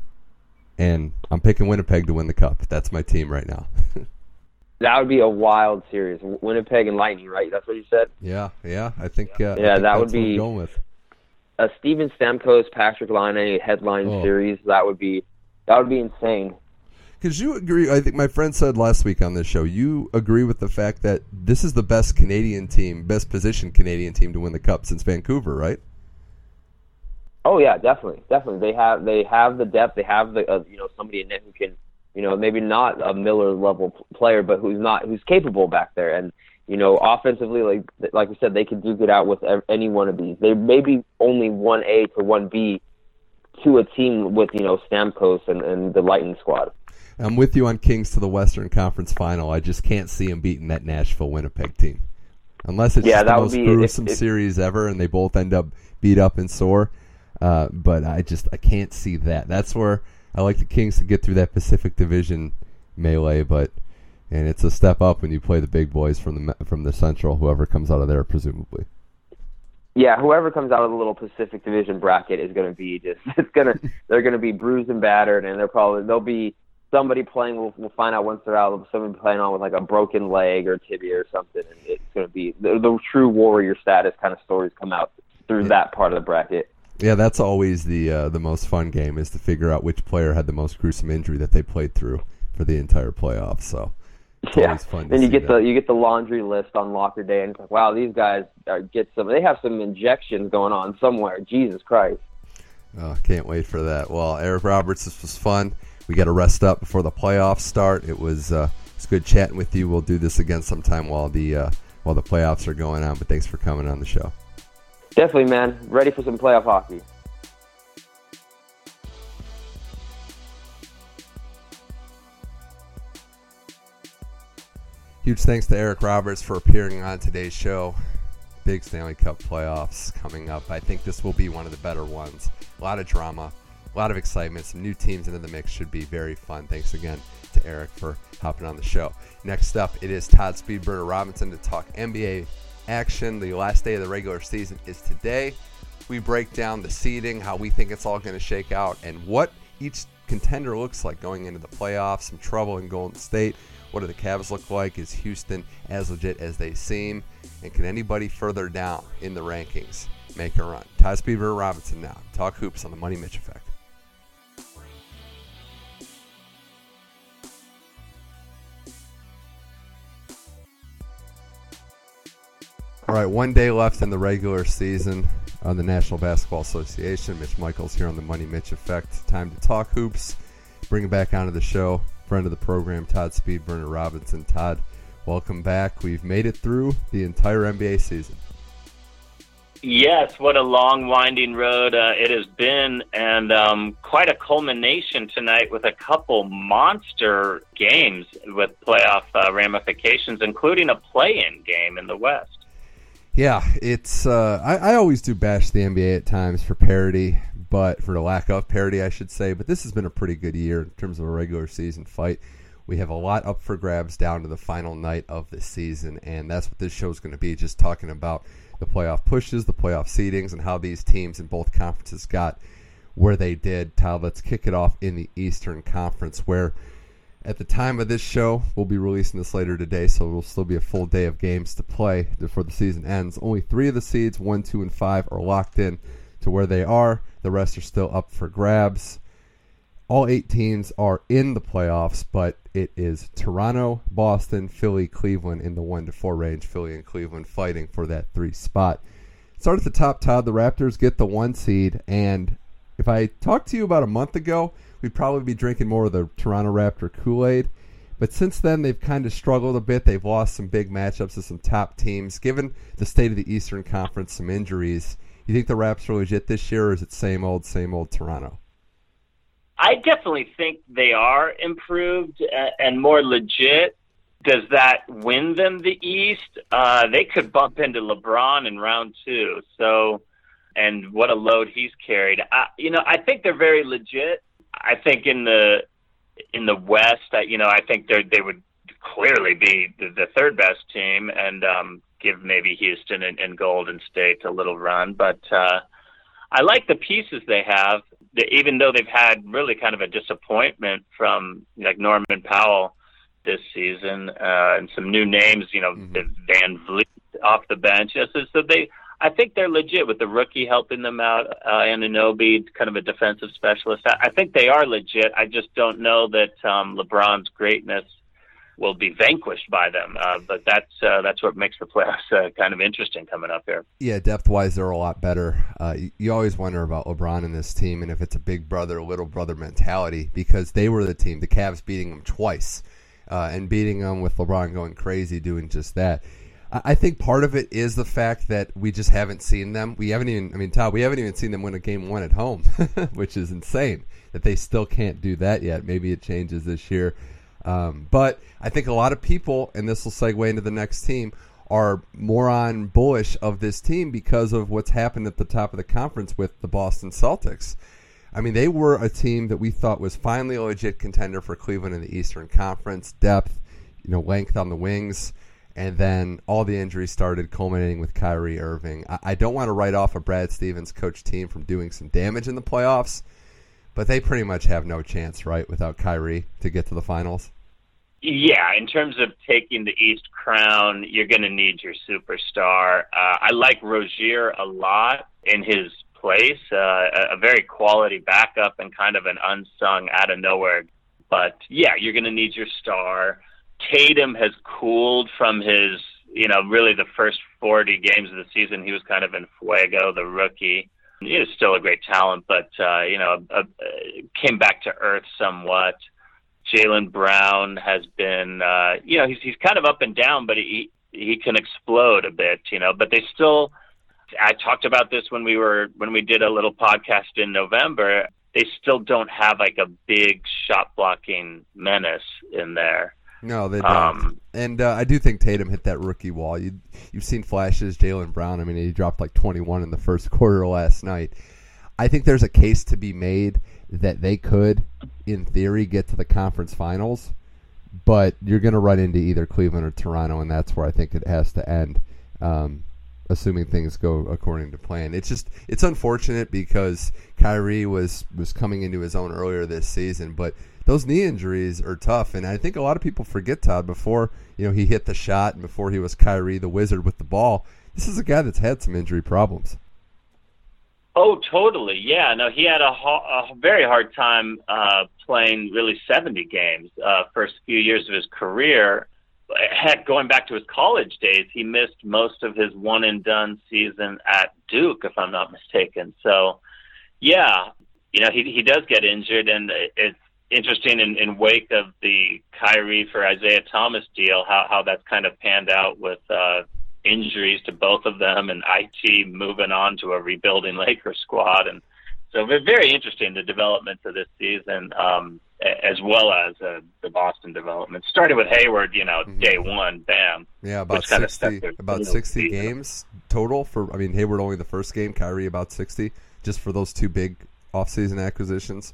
And I'm picking Winnipeg to win the cup. That's my team right now. That would be a wild series. Winnipeg and Lightning, right? That's what you said. Yeah, yeah. I think. Uh, yeah, I think that would be going with. a Steven Stamkos, Patrik Laine headline oh. series. That would be that would be insane. Because you agree, I think my friend said last week on this show, you agree with the fact that this is the best Canadian team, best positioned Canadian team to win the cup since Vancouver, right? Oh yeah, definitely, definitely. They have they have the depth. They have the uh, you know somebody in net who can you know, maybe not a Miller level player, but who's not who's capable back there. And you know, offensively, like like we said, they can duke it out with any one of these. They may be only one A to one B to a team with you know Stamkos and, and the Lightning squad. I'm with you on Kings to the Western Conference Final. I just can't see them beating that Nashville Winnipeg team, unless it's yeah, the most gruesome if, if, series ever, and they both end up beat up and sore. Uh, but I just I can't see that. That's where I like the Kings to get through that Pacific Division melee, but and it's a step up when you play the big boys from the from the Central, whoever comes out of there, presumably. Yeah, whoever comes out of the little Pacific Division bracket is going to be just it's gonna they're going to be bruised and battered, and they're probably they'll be somebody playing. We'll, we'll find out once they're out. Somebody playing on with like a broken leg or tibia or something, and it's going to be the, the true warrior status kind of stories come out through yeah. that part of the bracket. Yeah, that's always the uh, the most fun game is to figure out which player had the most gruesome injury that they played through for the entire playoffs. So yeah, then you get that. the you get the laundry list on locker day, and it's like, wow, these guys are, get some. They have some injections going on somewhere. Jesus Christ! Oh, can't wait for that. Well, Eric Roberts, this was fun. We got to rest up before the playoffs start. It was uh, it's good chatting with you. We'll do this again sometime while the uh, while the playoffs are going on. But thanks for coming on the show. Definitely, man. Ready for some playoff hockey. Huge thanks to Eric Roberts for appearing on today's show. Big Stanley Cup playoffs coming up. I think this will be one of the better ones. A lot of drama, a lot of excitement. Some new teams into the mix should be very fun. Thanks again to Eric for hopping on the show. Next up, it is Todd Speedbird Robinson to talk NBA action. The last day of the regular season is today. We break down the seeding, how we think it's all going to shake out, and what each contender looks like going into the playoffs. Some trouble in Golden State. What do the Cavs look like? Is Houston as legit as they seem? And can anybody further down in the rankings make a run? Todd Speedbird Robinson now. Talk hoops on the Money Mitch Effect. All right, one day left in the regular season. on the National Basketball Association. Mitch Michaels here on the Money Mitch Effect. Time to talk hoops. Bring it back onto the show. Friend of the program, Todd Speed, Speedburner Robinson. Todd, welcome back. We've made it through the entire NBA season. Yes, what a long, winding road uh, it has been, and um, quite a culmination tonight with a couple monster games with playoff uh, ramifications, including a play-in game in the West. Yeah, it's. Uh, I, I always do bash the NBA at times for parity, but for the lack of parity, I should say. But this has been a pretty good year in terms of a regular season fight. We have a lot up for grabs down to the final night of the season, and that's what this show is going to be. Just talking about the playoff pushes, the playoff seedings, and how these teams in both conferences got where they did. Todd, let's kick it off in the Eastern Conference, where at the time of this show, we'll be releasing this later today, so it'll still be a full day of games to play before the season ends. Only three of the seeds, one, two, and five, are locked in to where they are. The rest are still up for grabs. All eight teams are in the playoffs, but it is Toronto, Boston, Philly, Cleveland in the one to four range. Philly and Cleveland fighting for that three spot. Start at the top, Todd. The Raptors get the one seed, and if I talked to you about a month ago, we'd probably be drinking more of the Toronto Raptor Kool Aid. But since then, they've kind of struggled a bit. They've lost some big matchups to some top teams. Given the state of the Eastern Conference, some injuries, you think the Raps are legit this year, or is it same old, same old Toronto? I definitely think they are improved and more legit. Does that win them the East? Uh, they could bump into LeBron in round two. So, and what a load he's carried. I, you know, I think they're very legit. I think in the in the West, I, you know, I think they they would clearly be the, the third best team and um, give maybe Houston and, and Golden State a little run. But uh, I like the pieces they have even though they've had really kind of a disappointment from like Norman Powell this season uh, and some new names, you know, mm-hmm. Van Vleet off the bench. Yes, so, so they, I think they're legit with the rookie helping them out, uh, Anunoby, kind of a defensive specialist. I, I think they are legit. I just don't know that um, LeBron's greatness will be vanquished by them. Uh, but that's uh, that's what makes the playoffs uh, kind of interesting coming up here. Yeah, depth wise, they're a lot better. Uh, you, you, always wonder about LeBron and this team, and if it's a big brother, little brother mentality, because they were the team, the Cavs beating them twice, uh, and beating them with LeBron going crazy, doing just that. I think part of it is the fact that we just haven't seen them. We haven't even, I mean, Todd, we haven't even seen them win a game one at home, which is insane that they still can't do that yet. Maybe it changes this year. Um, but I think a lot of people, and this will segue into the next team, are more on bullish of this team because of what's happened at the top of the conference with the Boston Celtics. I mean, they were a team that we thought was finally a legit contender for Cleveland in the Eastern Conference. Depth, you know, length on the wings, and then all the injuries started, culminating with Kyrie Irving. I, I don't want to write off a Brad Stevens coach team from doing some damage in the playoffs, but they pretty much have no chance, right, without Kyrie to get to the finals. Yeah, in terms of taking the East crown, you're going to need your superstar. Uh, I like Rozier a lot in his place, uh, a, very quality backup and kind of an unsung out of nowhere. But yeah, you're going to need your star. Tatum has cooled from his, you know, really the first 40 games of the season. He was kind of in fuego, the rookie. He is still a great talent, but uh, you know, uh, came back to earth somewhat. Jaylen Brown has been, uh, you know, he's he's kind of up and down, but he he can explode a bit, you know. But they still, I talked about this when we were when we did a little podcast in November. They still don't have like a big shot blocking menace in there. No, they don't. Um, and uh, I do think Tatum hit that rookie wall. You you've seen flashes. Jaylen Brown. I mean, he dropped like 21 in the first quarter last night. I think there's a case to be made that they could, in theory, get to the conference finals, but you're going to run into either Cleveland or Toronto, and that's where I think it has to end. Um, assuming things go according to plan. It's just it's unfortunate because Kyrie was was coming into his own earlier this season, but those knee injuries are tough, and I think a lot of people forget Todd before you know he hit the shot and before he was Kyrie the wizard with the ball. This is a guy that's had some injury problems. Oh, totally. Yeah. No, he had a, a very hard time uh, playing really 70 games uh, first few years of his career. heck, going back to his college days, he missed most of his one and done season at Duke, if I'm not mistaken. So, yeah, you know, he he does get injured, and it's interesting in, in wake of the Kyrie for Isaiah Thomas deal, how how that's kind of panned out with uh, injuries to both of them, and IT moving on to a rebuilding Lakers squad, and so very interesting the developments of this season. Um, as well as uh, the Boston development. Started with Hayward, you know, mm-hmm. day one, bam. Yeah, about sixty, about sixty games total for. I mean, Hayward only the first game, Kyrie about sixty, just for those two big offseason acquisitions.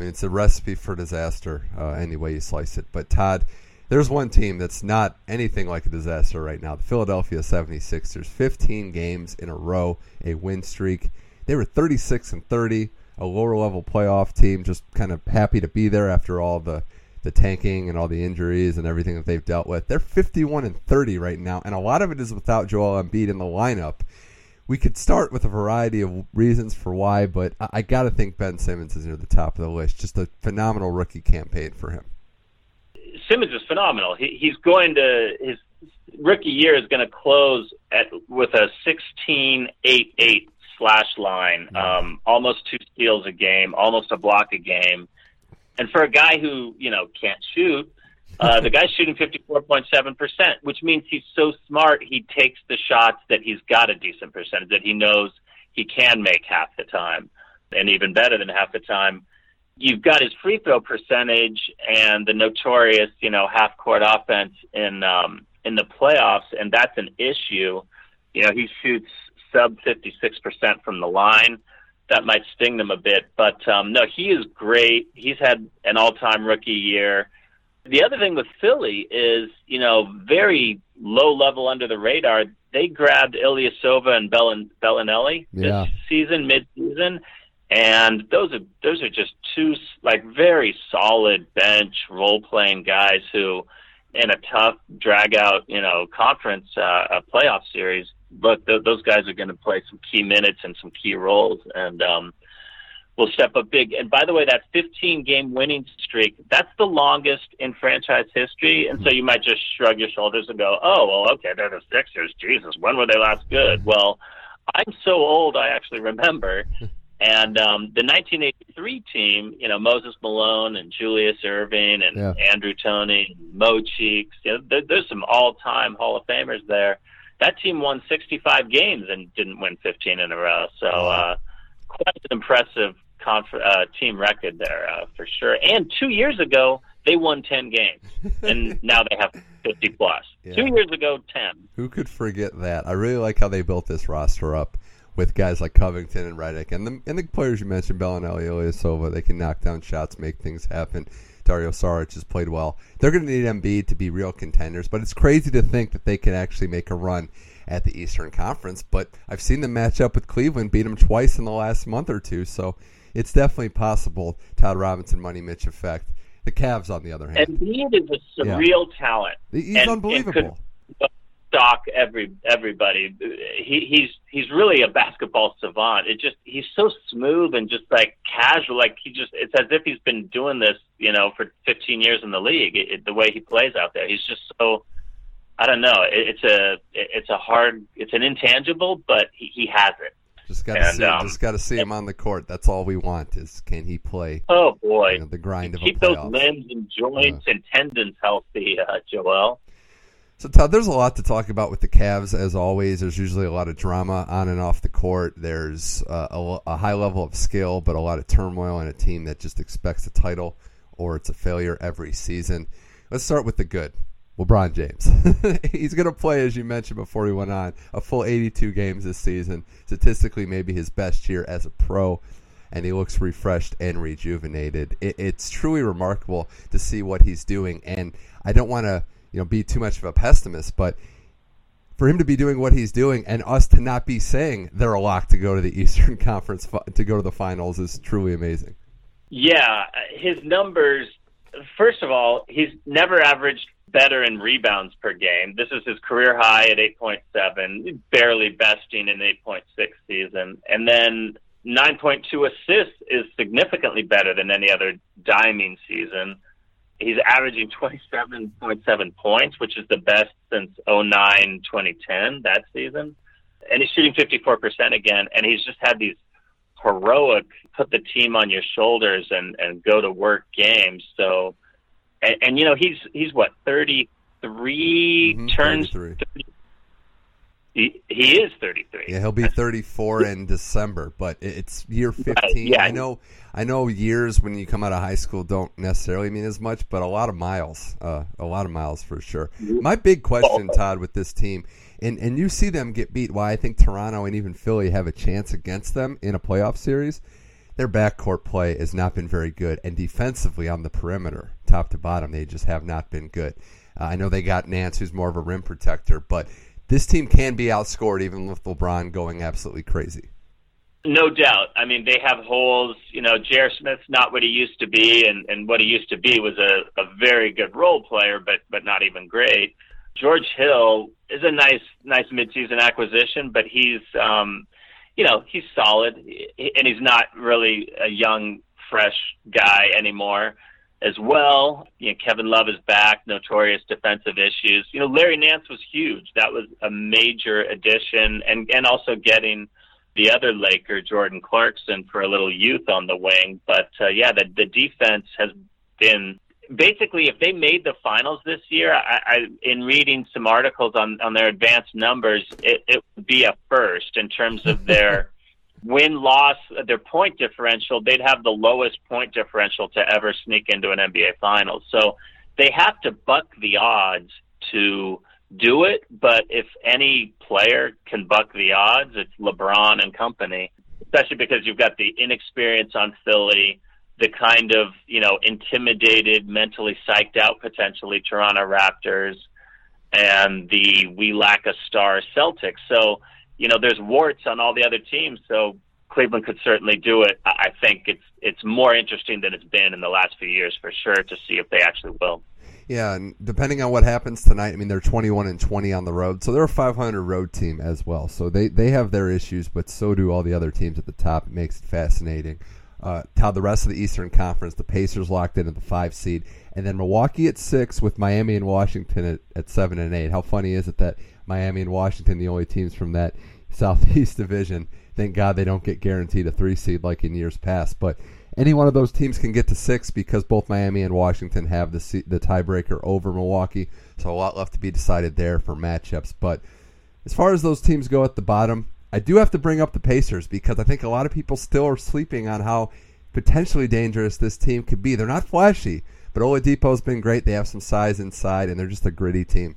I mean, it's a recipe for disaster uh, any way you slice it. But Todd, there's one team that's not anything like a disaster right now. The Philadelphia 76ers, 15 games in a row, a win streak. They were 36 and 30 a lower level playoff team, just kind of happy to be there after all the the tanking and all the injuries and everything that they've dealt with. They're 51 and 30 right now, and a lot of it is without Joel Embiid in the lineup. We could start with a variety of reasons for why, but I, I got to think Ben Simmons is near the top of the list. Just a phenomenal rookie campaign for him. Simmons is phenomenal. He, he's going to his rookie year is going to close at with a 16-8-8 slash line, um, almost two steals a game, almost a block a game. And for a guy who, you know, can't shoot, uh, the guy's shooting 54.7%, which means he's so smart, he takes the shots that he's got a decent percentage, that he knows he can make half the time, and even better than half the time. You've got his free throw percentage and the notorious, you know, half court offense in um, in the playoffs, and that's an issue. You know, he shoots sub 56% from the line. That might sting them a bit, but um, no, he is great. He's had an all-time rookie year. The other thing with Philly is, you know, very low level under the radar. They grabbed Ilyasova and Bellin- Belinelli yeah. this season, mid-season, and those are those are just two like very solid bench role playing guys who, in a tough drag out, you know, conference uh, a playoff series, look, th- those guys are going to play some key minutes and some key roles, and um, will step up big. And by the way, that 15 game winning streak, that's the longest in franchise history. And so you might just shrug your shoulders and go, oh, well, okay, they're the Sixers. Jesus, when were they last good? Well, I'm so old, I actually remember. And um, the 1983 team, you know, Moses Malone and Julius Erving and yeah. Andrew Toney, Mo Cheeks, you know, there, there's some all-time Hall of Famers there that team won 65 games and didn't win 15 in a row. So uh, quite an impressive conf- uh, team record there uh, for sure. And two years ago, they won 10 games, and now they have 50 plus. Yeah. Two years ago, 10. Who could forget that? I really like how they built this roster up with guys like Covington and Redick, and the and the players you mentioned, Belinelli, Ilyasova. They can knock down shots, make things happen. Dario Saric has played well. They're going to need Embiid to be real contenders, but it's crazy to think that they can actually make a run at the Eastern Conference. But I've seen them match up with Cleveland, beat them twice in the last month or two, so it's definitely possible. Todd Robinson, Money Mitch effect. The Cavs, on the other hand, and Embiid is a surreal yeah. talent. He's and, unbelievable. And stock every everybody. He, he's he's really a basketball savant. It just he's so smooth and just like casual. Like he just it's as if he's been doing this, you know, for 15 years in the league. It, it, the way he plays out there, he's just so. I don't know. It, it's a it's a hard it's an intangible, but he, he has it. Just got to see, um, just got to see him on the court. That's all we want is can he play? Oh boy, you know, the grind of keep those limbs and joints uh, and tendons healthy, uh, Joel. So Todd, there's a lot to talk about with the Cavs. As always, there's usually a lot of drama on and off the court. There's uh, a, a, high level of skill, but a lot of turmoil in a team that just expects a title or it's a failure every season. Let's start with the good. LeBron James. He's going to play, as you mentioned before we went on, a full 82 games this season. Statistically, maybe his best year as a pro, and he looks refreshed and rejuvenated. It, it's truly remarkable to see what he's doing, and I don't want to you know be too much of a pessimist, but for him to be doing what he's doing and us to not be saying they're a lock to go to the Eastern Conference to go to the finals is truly amazing. Yeah, his numbers. First of all, he's never averaged better in rebounds per game. This is his career high at 8.7, barely besting an 8.6 season. And then 9.2 assists is significantly better than any other diming season he's averaging 27.7 points, which is the best since 09 2010 that season. And he's shooting 54% again. And he's just had these heroic put the team on your shoulders and, and go to work games. So, and, and you know, he's, he's what, 33 Mhm, turns 33. 30 he, he is 33. Yeah, he'll be 34 in December, but it's year 15. yeah. I know I know years when you come out of high school don't necessarily mean as much, but a lot of miles, uh, a lot of miles for sure. My big question, Todd, with this team, and and you see them get beat. Why I think Toronto and even Philly have a chance against them in a playoff series. Their backcourt play has not been very good, and defensively on the perimeter, top to bottom, they just have not been good. Uh, I know they got Nance, who's more of a rim protector, but this team can be outscored even with LeBron going absolutely crazy. No doubt. I mean, they have holes. You know, J.R. Smith's not what he used to be, and, and what he used to be was a, a very good role player, but but not even great. George Hill is a nice nice midseason acquisition, but he's um, you know he's solid, and he's not really a young fresh guy anymore. As well, you know, Kevin Love is back. Notorious defensive issues. You know, Larry Nance was huge. That was a major addition, and and also getting the other Laker, Jordan Clarkson, for a little youth on the wing. But uh, yeah, the the defense has been basically if they made the finals this year. I, I in reading some articles on on their advanced numbers, it, it would be a first in terms of their win loss, their point differential. They'd have the lowest point differential to ever sneak into an NBA finals. So they have to buck the odds to do it, but if any player can buck the odds, it's LeBron and company, especially because you've got the inexperience on Philly, the kind of, you know, intimidated, mentally psyched out potentially Toronto Raptors, and the we lack a star Celtics. So, you know, there's warts on all the other teams, so Cleveland could certainly do it. I think it's it's more interesting than it's been in the last few years for sure to see if they actually will. Yeah, and depending on what happens tonight, I mean they're 21 and 20 on the road, so they're a 500 road team as well. So they they have their issues, but so do all the other teams at the top. It makes it fascinating. Uh, Todd, the rest of the Eastern Conference, the Pacers locked in at the five seed, and then Milwaukee at six with Miami and Washington at, at seven and eight. How funny is it that Miami and Washington, the only teams from that Southeast Division, thank God they don't get guaranteed a three seed like in years past, but any one of those teams can get to six because both Miami and Washington have the the tiebreaker over Milwaukee. So a lot left to be decided there for matchups. But as far as those teams go at the bottom, I do have to bring up the Pacers because I think a lot of people still are sleeping on how potentially dangerous this team could be. They're not flashy, but Oladipo's been great. They have some size inside, and they're just a gritty team.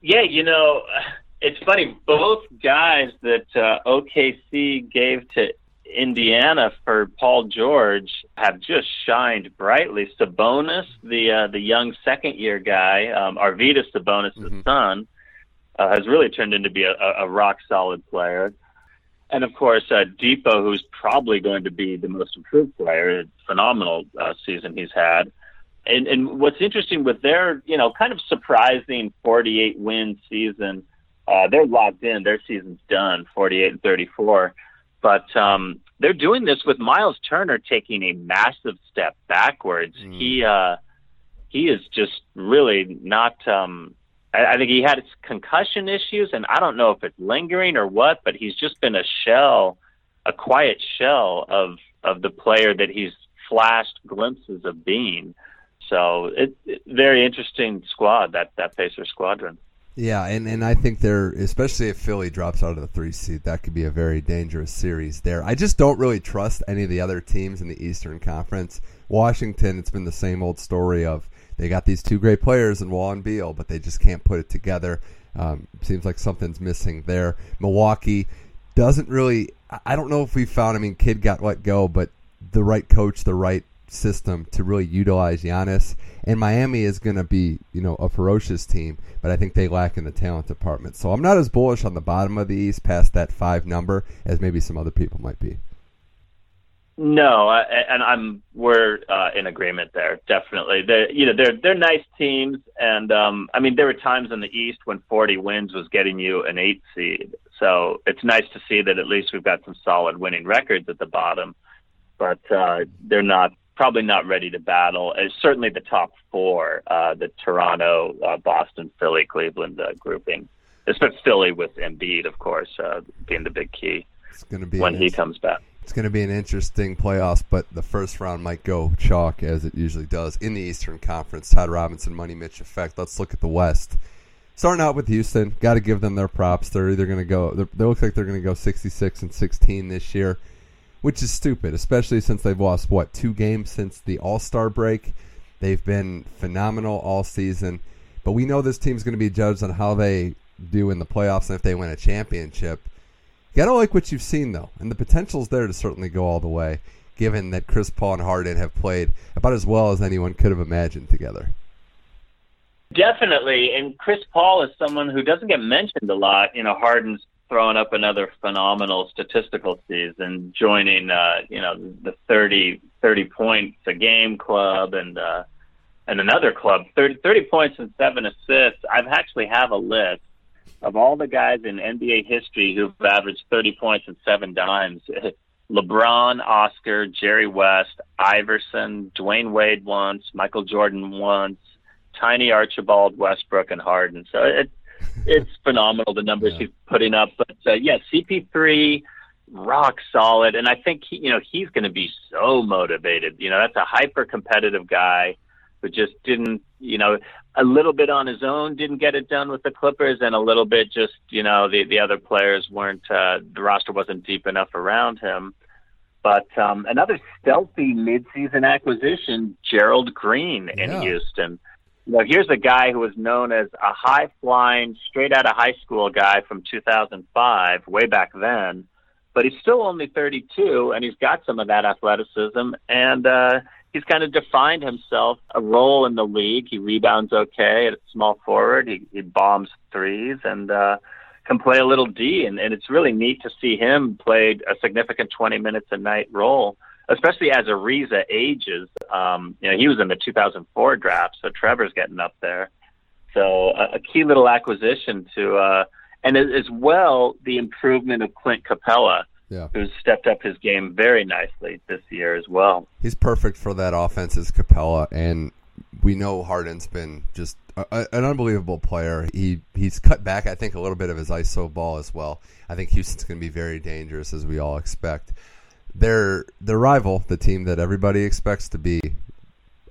Yeah, you know, it's funny. Both guys that uh, OKC gave to Indiana for Paul George have just shined brightly. Sabonis, the uh, the young second year guy, um, Arvydas Sabonis, Mhm. the son, uh, has really turned into be a, a, rock solid player. And of course, uh, Dipo, who's probably going to be the most improved player, a phenomenal uh, season he's had. And, and what's interesting with their, you know, kind of surprising 48 win season, uh, they're locked in. Their season's done, 48 and 34. But um, they're doing this with Miles Turner taking a massive step backwards. Mm. He uh, he is just really not. Um, I, think he had concussion issues, and I don't know if it's lingering or what. But he's just been a shell, a quiet shell of of the player that he's flashed glimpses of being. So it's it, very interesting squad that that Pacer squadron. Yeah, and, and I think they're especially if Philly drops out of the three seed, that could be a very dangerous series there. I just don't really trust any of the other teams in the Eastern Conference. Washington, it's been the same old story of they got these two great players in Wall and Beal, but they just can't put it together. Um, seems like something's missing there. Milwaukee doesn't really. I- don't know if we found. I mean, Kidd got let go, but the right coach, the right system to really utilize Giannis. And Miami is going to be, you know, a ferocious team, but I think they lack in the talent department. So I'm not as bullish on the bottom of the East past that five number as maybe some other people might be. No, I, and I'm we're uh, in agreement there. Definitely, they you know they're they're nice teams, and um, I mean there were times in the East when 40 wins was getting you an eight seed. So it's nice to see that at least we've got some solid winning records at the bottom, but uh, they're not probably not ready to battle. Uh, certainly the top four, uh, the Toronto, uh, Boston, Philly, Cleveland uh, grouping. Especially Philly with Embiid, of course, uh, being the big key. It's going to be when he comes back. It's going to be an interesting playoffs, but the first round might go chalk as it usually does in the Eastern Conference. Todd Robinson, Money Mitch effect. Let's look at the West. Starting out with Houston, got to give them their props. They're either going to go. They look like they're going to go 66 and 16 this year, which is stupid, especially since they've lost what two games since the All Star break. They've been phenomenal all season, but we know this team's going to be judged on how they do in the playoffs and if they win a championship. You gotta like what you've seen though, and the potential's there to certainly go all the way. Given that Chris Paul and Harden have played about as well as anyone could have imagined together. Definitely, and Chris Paul is someone who doesn't get mentioned a lot. You know, Harden's throwing up another phenomenal statistical season, joining uh, you know the 30, 30 points a game club and uh, and another club 30, 30 points and seven assists. I've actually have a list of all the guys in NBA history who've averaged 30 points and seven dimes, LeBron, Oscar, Jerry West, Iverson, Dwyane Wade once, Michael Jordan once, Tiny Archibald, Westbrook, and Harden. So it, it's phenomenal the numbers yeah. he's putting up. But uh, yeah, CP3, rock solid, and I think he, you know he's going to be so motivated. You know, that's a hyper competitive guy who just didn't, you know, a little bit on his own didn't get it done with the Clippers, and a little bit just, you know, the the other players weren't, uh, the roster wasn't deep enough around him. But um, another stealthy midseason acquisition, Gerald Green in yeah. Houston. You know, here's a guy who was known as a high flying, straight out of high school guy from 2005, way back then. But he's still only 32, and he's got some of that athleticism. And uh, he's kind of defined himself a role in the league. He rebounds okay at small forward. He, he bombs threes and uh, can play a little D. And, and it's really neat to see him play a significant 20 minutes a night role, especially as Ariza ages. Um, you know, he was in the 2004 draft, so Trevor's getting up there. So a, a key little acquisition to, uh, and as well, the improvement of Clint Capela yeah. who's stepped up his game very nicely this year as well. He's perfect for that offense as Capela, and we know Harden's been just a, a, an unbelievable player. He he's cut back, I think, a little bit of his ISO ball as well. I think Houston's going to be very dangerous, as we all expect. Their their rival, the team that everybody expects to be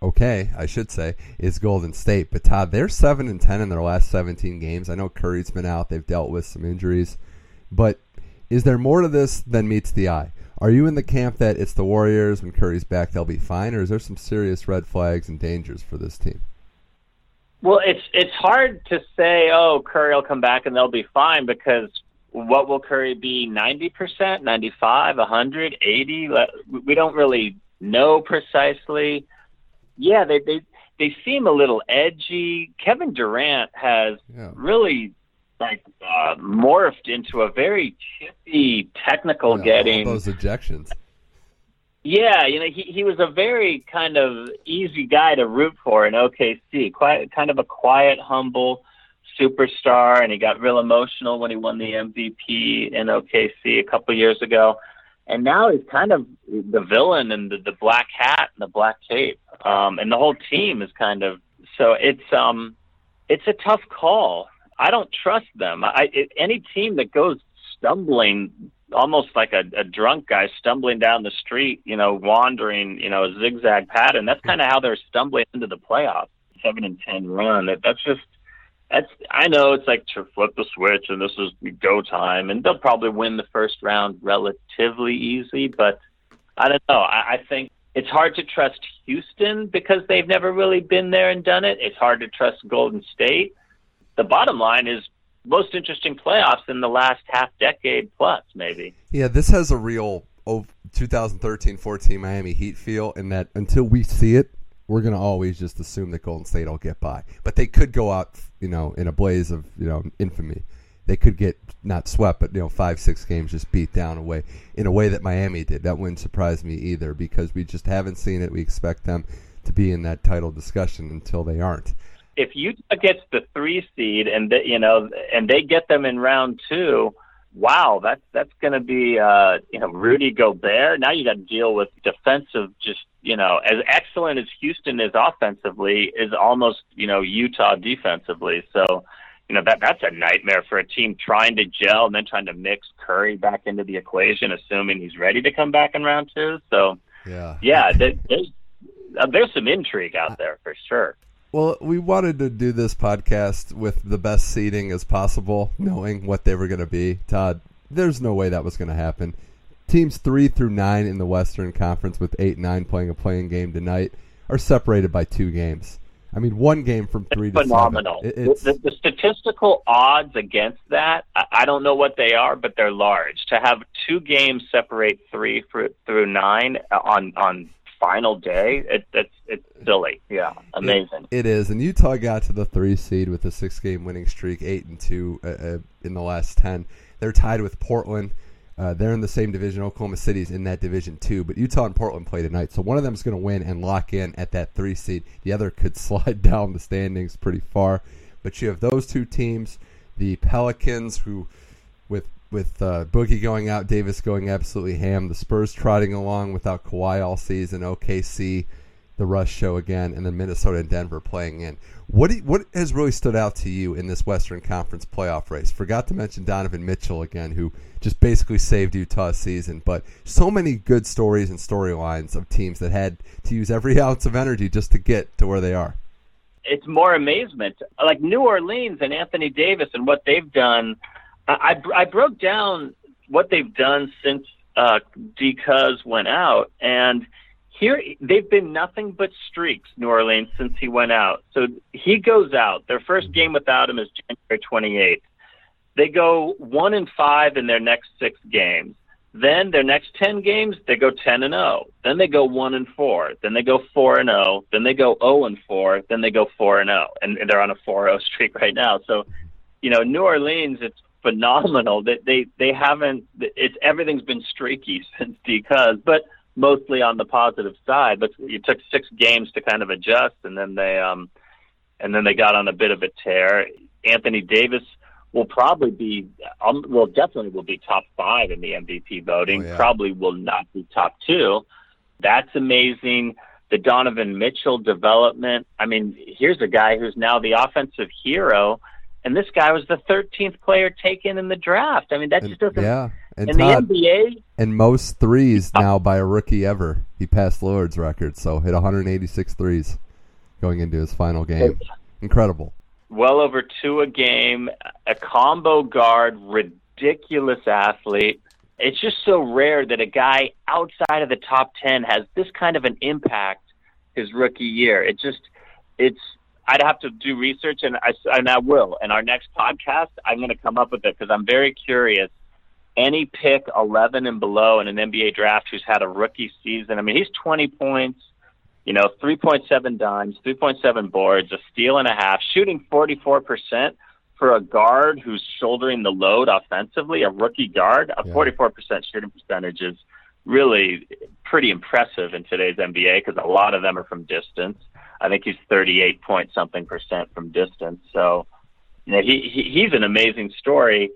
okay, I should say, is Golden State. But Todd, they're seven and ten in their last seventeen games. I know Curry's been out; they've dealt with some injuries, but is there more to this than meets the eye? Are you in the camp that it's the Warriors when Curry's back they'll be fine, or is there some serious red flags and dangers for this team? Well, it's it's hard to say. Oh, Curry will come back and they'll be fine because what will Curry be? Ninety percent, ninety-five, a hundred, eighty? We don't really know precisely. Yeah, they they they seem a little edgy. Kevin Durant has yeah. really like uh, morphed into a very chippy, technical yeah, getting those ejections. Yeah, you know, he he was a very kind of easy guy to root for in OKC. Quite kind of a quiet, humble superstar, and he got real emotional when he won the MVP in OKC a couple years ago. And now he's kind of the villain and the, the black hat and the black cape. Um, and the whole team is kind of so it's um it's a tough call I don't trust them. I it, any team that goes stumbling, almost like a, a drunk guy stumbling down the street, you know, wandering, you know, a zigzag pattern. That's kind of how they're stumbling into the playoffs. Seven and ten run. That, that's just that's. I know it's like to flip the switch and this is go time, and they'll probably win the first round relatively easy. But I don't know. I, I think it's hard to trust Houston because they've never really been there and done it. It's hard to trust Golden State the bottom line is most interesting playoffs in the last half decade plus, maybe. Yeah, this has a real 2013-14 Miami Heat feel in that until we see it, we're going to always just assume that Golden State will get by. But they could go out, you know, in a blaze of, you know, infamy. They could get not swept, but you know, five, six games just beat down away in a way that Miami did. That wouldn't surprise me either because we just haven't seen it. We expect them to be in that title discussion until they aren't if Utah gets the three seed and they, you know and they get them in round two, wow, that's that's going to be uh, you know Rudy Gobert. Now you got to deal with defensive, just you know, as excellent as Houston is offensively, is almost you know Utah defensively. So you know that that's a nightmare for a team trying to gel and then trying to mix Curry back into the equation, assuming he's ready to come back in round two. So yeah, yeah, there's uh, there's some intrigue out there for sure. Well, we wanted to do this podcast with the best seating as possible, knowing what they were going to be. Todd, there's no way that was going to happen. Teams three through nine in the Western Conference, with eight and nine playing a playing game tonight, are separated by two games. I mean, one game from three it's to phenomenal. seven. It, the, the, statistical odds against that, I don't know what they are, but they're large. To have two games separate three through nine on on final day, it, it's it's silly. Yeah, amazing. It, it is, and Utah got to the three seed with a six game winning streak, eight and two uh, uh, in the last ten. They're tied with Portland. Uh, they're in the same division. Oklahoma City's in that division too, but Utah and Portland play tonight, so one of them is going to win and lock in at that three seed. The other could slide down the standings pretty far, but you have those two teams, the Pelicans, who with with uh, Boogie going out, Davis going absolutely ham, the Spurs trotting along without Kawhi all season, OKC, the Russ show again, and then Minnesota and Denver playing in. What you, what has really stood out to you in this Western Conference playoff race? Forgot to mention Donovan Mitchell again, who just basically saved Utah's season. But so many good stories and storylines of teams that had to use every ounce of energy just to get to where they are. It's more amazement, like New Orleans and Anthony Davis and what they've done I, I broke down what they've done since uh, Cuz went out, and here they've been nothing but streaks. New Orleans since he went out. So he goes out. Their first game without him is January 28th. They go one and five in their next six games. Then their next ten games, they go ten and zero. Oh. Then they go one and four. Then they go four and zero. Oh. Then they go zero and four. Then they go four and zero, and they're on a four zero streak right now. So, you know, New Orleans, it's phenomenal. That they, they haven't. It's everything's been streaky since because, but mostly on the positive side. But it took six games to kind of adjust, and then they um, and then they got on a bit of a tear. Anthony Davis will probably be, um, well, definitely will be top five in the MVP voting. Oh, yeah. Probably will not be top two. That's amazing. The Donovan Mitchell development. I mean, here's a guy who's now the offensive hero and this guy was the 13th player taken in the draft. I mean, that just doesn't. Yeah, and in Todd, the NBA, and most threes oh. now by a rookie ever. He passed Lillard's record, so hit 186 threes going into his final game. Incredible. Well over two a game, a combo guard, ridiculous athlete. It's just so rare that a guy outside of the top 10 has this kind of an impact his rookie year. It just, it's I'd have to do research, and I and I will. In our next podcast, I'm going to come up with it because I'm very curious. Any pick 11 and below in an NBA draft who's had a rookie season. I mean, he's 20 points, you know, 3.7 dimes, 3.7 boards, a steal and a half, shooting 44 percent for a guard who's shouldering the load offensively. A rookie guard, a 44 percent shooting percentage is really pretty impressive in today's NBA because a lot of them are from distance. I think he's 38 point something percent from distance. So, you know, he, he he's an amazing story,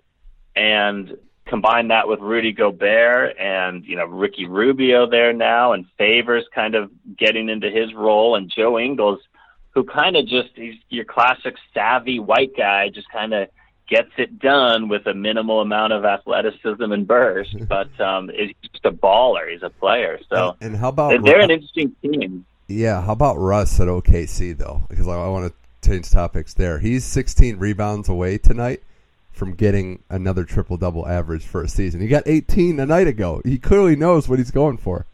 and combine that with Rudy Gobert and you know Ricky Rubio there now, and Favors kind of getting into his role, and Joe Ingles, who kind of just he's your classic savvy white guy, just kind of gets it done with a minimal amount of athleticism and burst, but um, he's just a baller. He's a player. So, and, and how about they're, they're an interesting team. Yeah, how about Russ at OKC though? Because I, I want to change topics there. He's 16 rebounds away tonight from getting another triple double average for a season. He got 18 a night ago. He clearly knows what he's going for.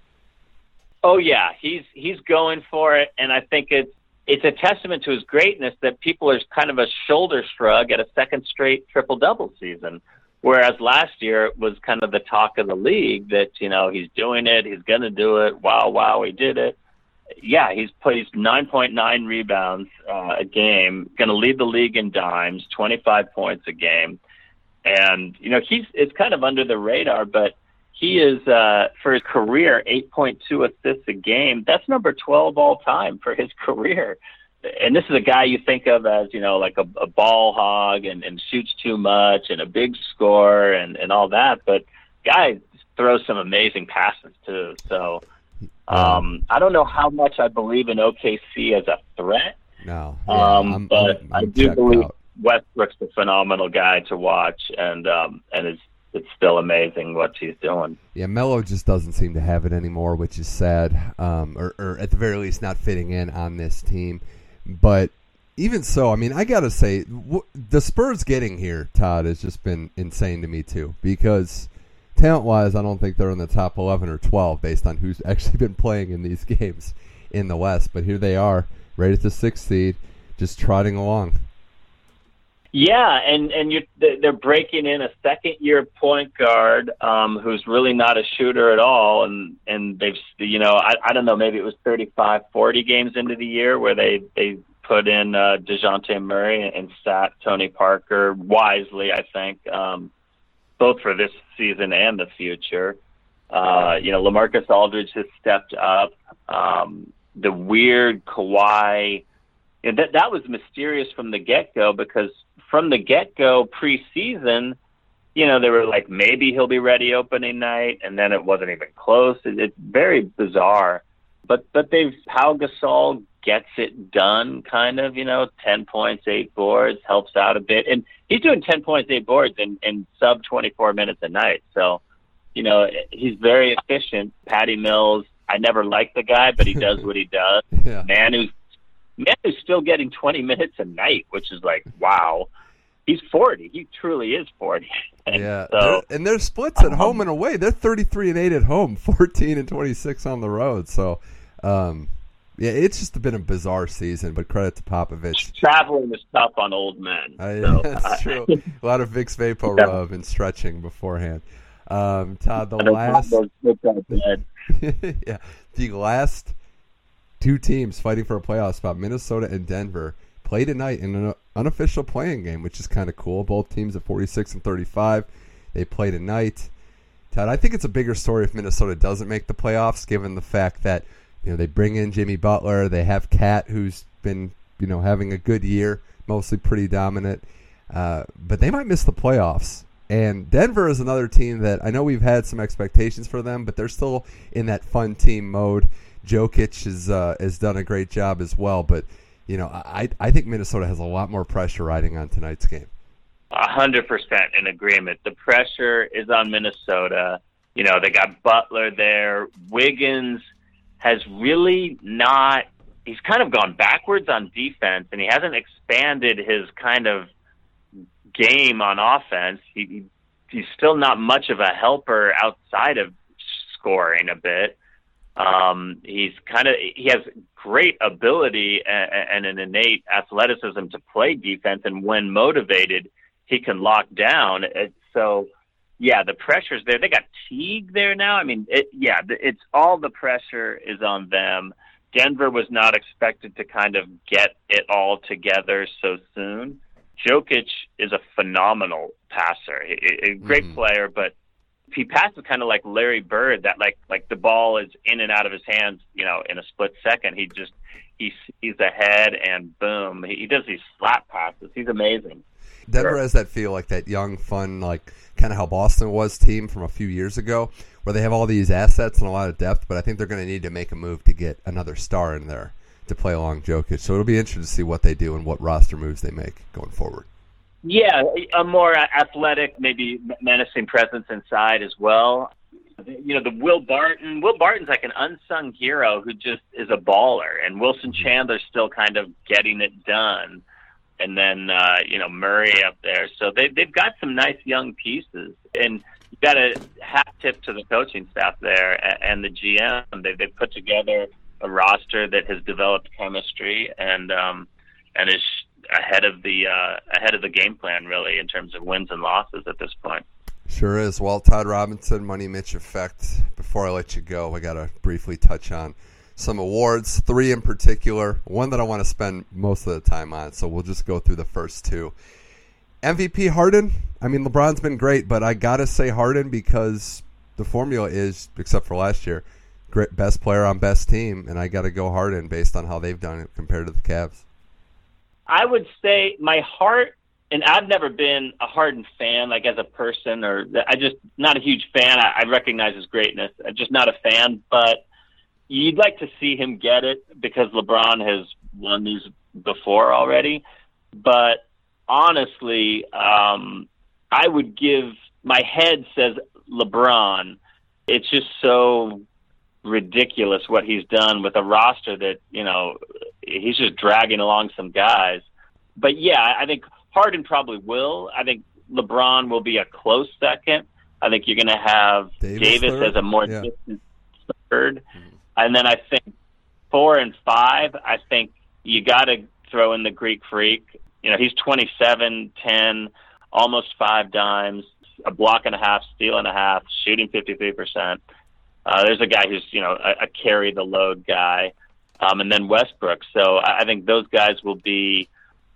Oh yeah, he's he's going for it, and I think it's it's a testament to his greatness that people are kind of a shoulder shrug at a second straight triple double season. Whereas last year it was kind of the talk of the league that you know he's doing it, he's going to do it. Wow, wow, he did it yeah, he's plays 9.9 rebounds uh, a game, going to lead the league in dimes, 25 points a game, and you know he's it's kind of under the radar, but he is uh, for his career 8.2 assists a game. That's number 12 all time for his career. and this is a guy you think of as you know like a, a ball hog and, and shoots too much and a big score and and all that, but guy throws some amazing passes too. So um, I don't know how much I believe in OKC as a threat. No, yeah, um, I'm- but I'm- i I'm do believe out. Westbrook's a phenomenal guy to watch, and um, and it's it's still amazing what he's doing. Yeah, Melo just doesn't seem to have it anymore, which is sad, um, or, or at the very least, not fitting in on this team. But even so, I mean, I gotta say, w- the Spurs getting here, Todd, has just been insane to me too. Because talent-wise, I don't think they're in the top eleven or twelve based on who's actually been playing in these games in the West. But here they are, right at the sixth seed, just trotting along. Yeah, and and you they're breaking in a second year point guard um, who's really not a shooter at all, and and they've you know I I don't know maybe it was 35, 40 games into the year where they they put in uh, Dejounte Murray and sat Tony Parker wisely, I think, um, both for this season and the future. Uh, you know, LaMarcus Aldridge has stepped up. Um, the weird Kawhi, you know, that that was mysterious from the get go because from the get go preseason, you know, they were like maybe he'll be ready opening night, and then it wasn't even close. It, it's very bizarre, but but they've Pau Gasol gets it done, kind of. You know, ten points, eight boards, helps out a bit, and he's doing ten points, eight boards in, in sub twenty four minutes a night. So, you know, he's very efficient. Patty Mills. I never liked the guy, but he does what he does. Yeah. Man who's man who's still getting 20 minutes a night, which is like, wow. He's 40. He truly is 40. And Yeah, So, and their splits at home and away. They're thirty-three and eight at home, fourteen and twenty-six on the road. So, um, yeah, it's just been a bizarre season. But credit to Popovich. traveling is tough on old men. I, so, that's uh, true. A lot of Vicks Vapor Yeah. Rub and stretching beforehand. Um, Todd, the last, want those kids out bed. yeah, the last two teams fighting for a playoff spot, Minnesota and Denver, play tonight in an unofficial play-in game, which is kind of cool. Both teams at 46 and 35. They play tonight. Todd, I think it's a bigger story if Minnesota doesn't make the playoffs, given the fact that you know they bring in Jimmy Butler, they have KAT, who's been you know having a good year, mostly pretty dominant, uh, but they might miss the playoffs. And Denver is another team that I know we've had some expectations for them, but they're still in that fun team mode. Jokic has uh, has done a great job as well, but you know I I think Minnesota has a lot more pressure riding on tonight's game. A hundred percent in agreement. The pressure is on Minnesota. You know, they got Butler there. Wiggins has really not. He's kind of gone backwards on defense, and he hasn't expanded his kind of game on offense. He, he he's still not much of a helper outside of scoring a bit. Um, he's kind of he has great ability and, and an innate athleticism to play defense, and when motivated, he can lock down. It, so, yeah, the pressure's there. They got Teague there now. I mean, it, yeah, the- it's all the pressure is on them. Denver was not expected to kind of get it all together so soon. Jokic is a phenomenal passer, a, a great Mhm. player, but he passes kind of like Larry Bird, that like like the ball is in and out of his hands, you know, in a split second. He just he sees ahead and boom, he, he does these slap passes. He's amazing. Denver Sure. has that feel like that young, fun, like kind of how Boston was team from a few years ago, where they have all these assets and a lot of depth, but I think they're going to need to make a move to get another star in there to play along Jokic. So it'll be interesting to see what they do and what roster moves they make going forward. Yeah, a more athletic, maybe menacing presence inside as well. You know, the Will Barton. Will Barton's like an unsung hero who just is a baller, and Wilson mm-hmm. Chandler's still kind of getting it done. And then uh, you know Murray up there, so they they've got some nice young pieces, and you got a hat tip to the coaching staff there a- and the GM. They they put together a roster that has developed chemistry and um, and is ahead of the uh, ahead of the game plan really in terms of wins and losses at this point. Sure is. Well, Todd Robinson, Money Mitch effect. Before I let you go, I got to briefly touch on some awards, three in particular. One that I want to spend most of the time on, so we'll just go through the first two. MVP Harden. I mean, LeBron's been great, but I got to say Harden because the formula is, except for last year, great best player on best team, and I got to go Harden based on how they've done it compared to the Cavs. I would say my heart, and I've never been a Harden fan, like as a person, or I just not a huge fan. I, I recognize his greatness. I'm just not a fan, but you'd like to see him get it because LeBron has won these before already. But honestly, um, I would give my head says LeBron. It's just so ridiculous what he's done with a roster that you know he's just dragging along some guys. But yeah, I think Harden probably will. I think LeBron will be a close second. I think you're going to have Davis, Davis as a more yeah. distant 3rd mm-hmm. And then I think four and five. I think you got to throw in the Greek Freak. You know, he's 27, 10, almost five dimes, a block and a half, steal and a half, shooting 53 percent. Uh, there's a guy who's you know a, a carry the load guy, um, and then Westbrook. So I, I think those guys will be.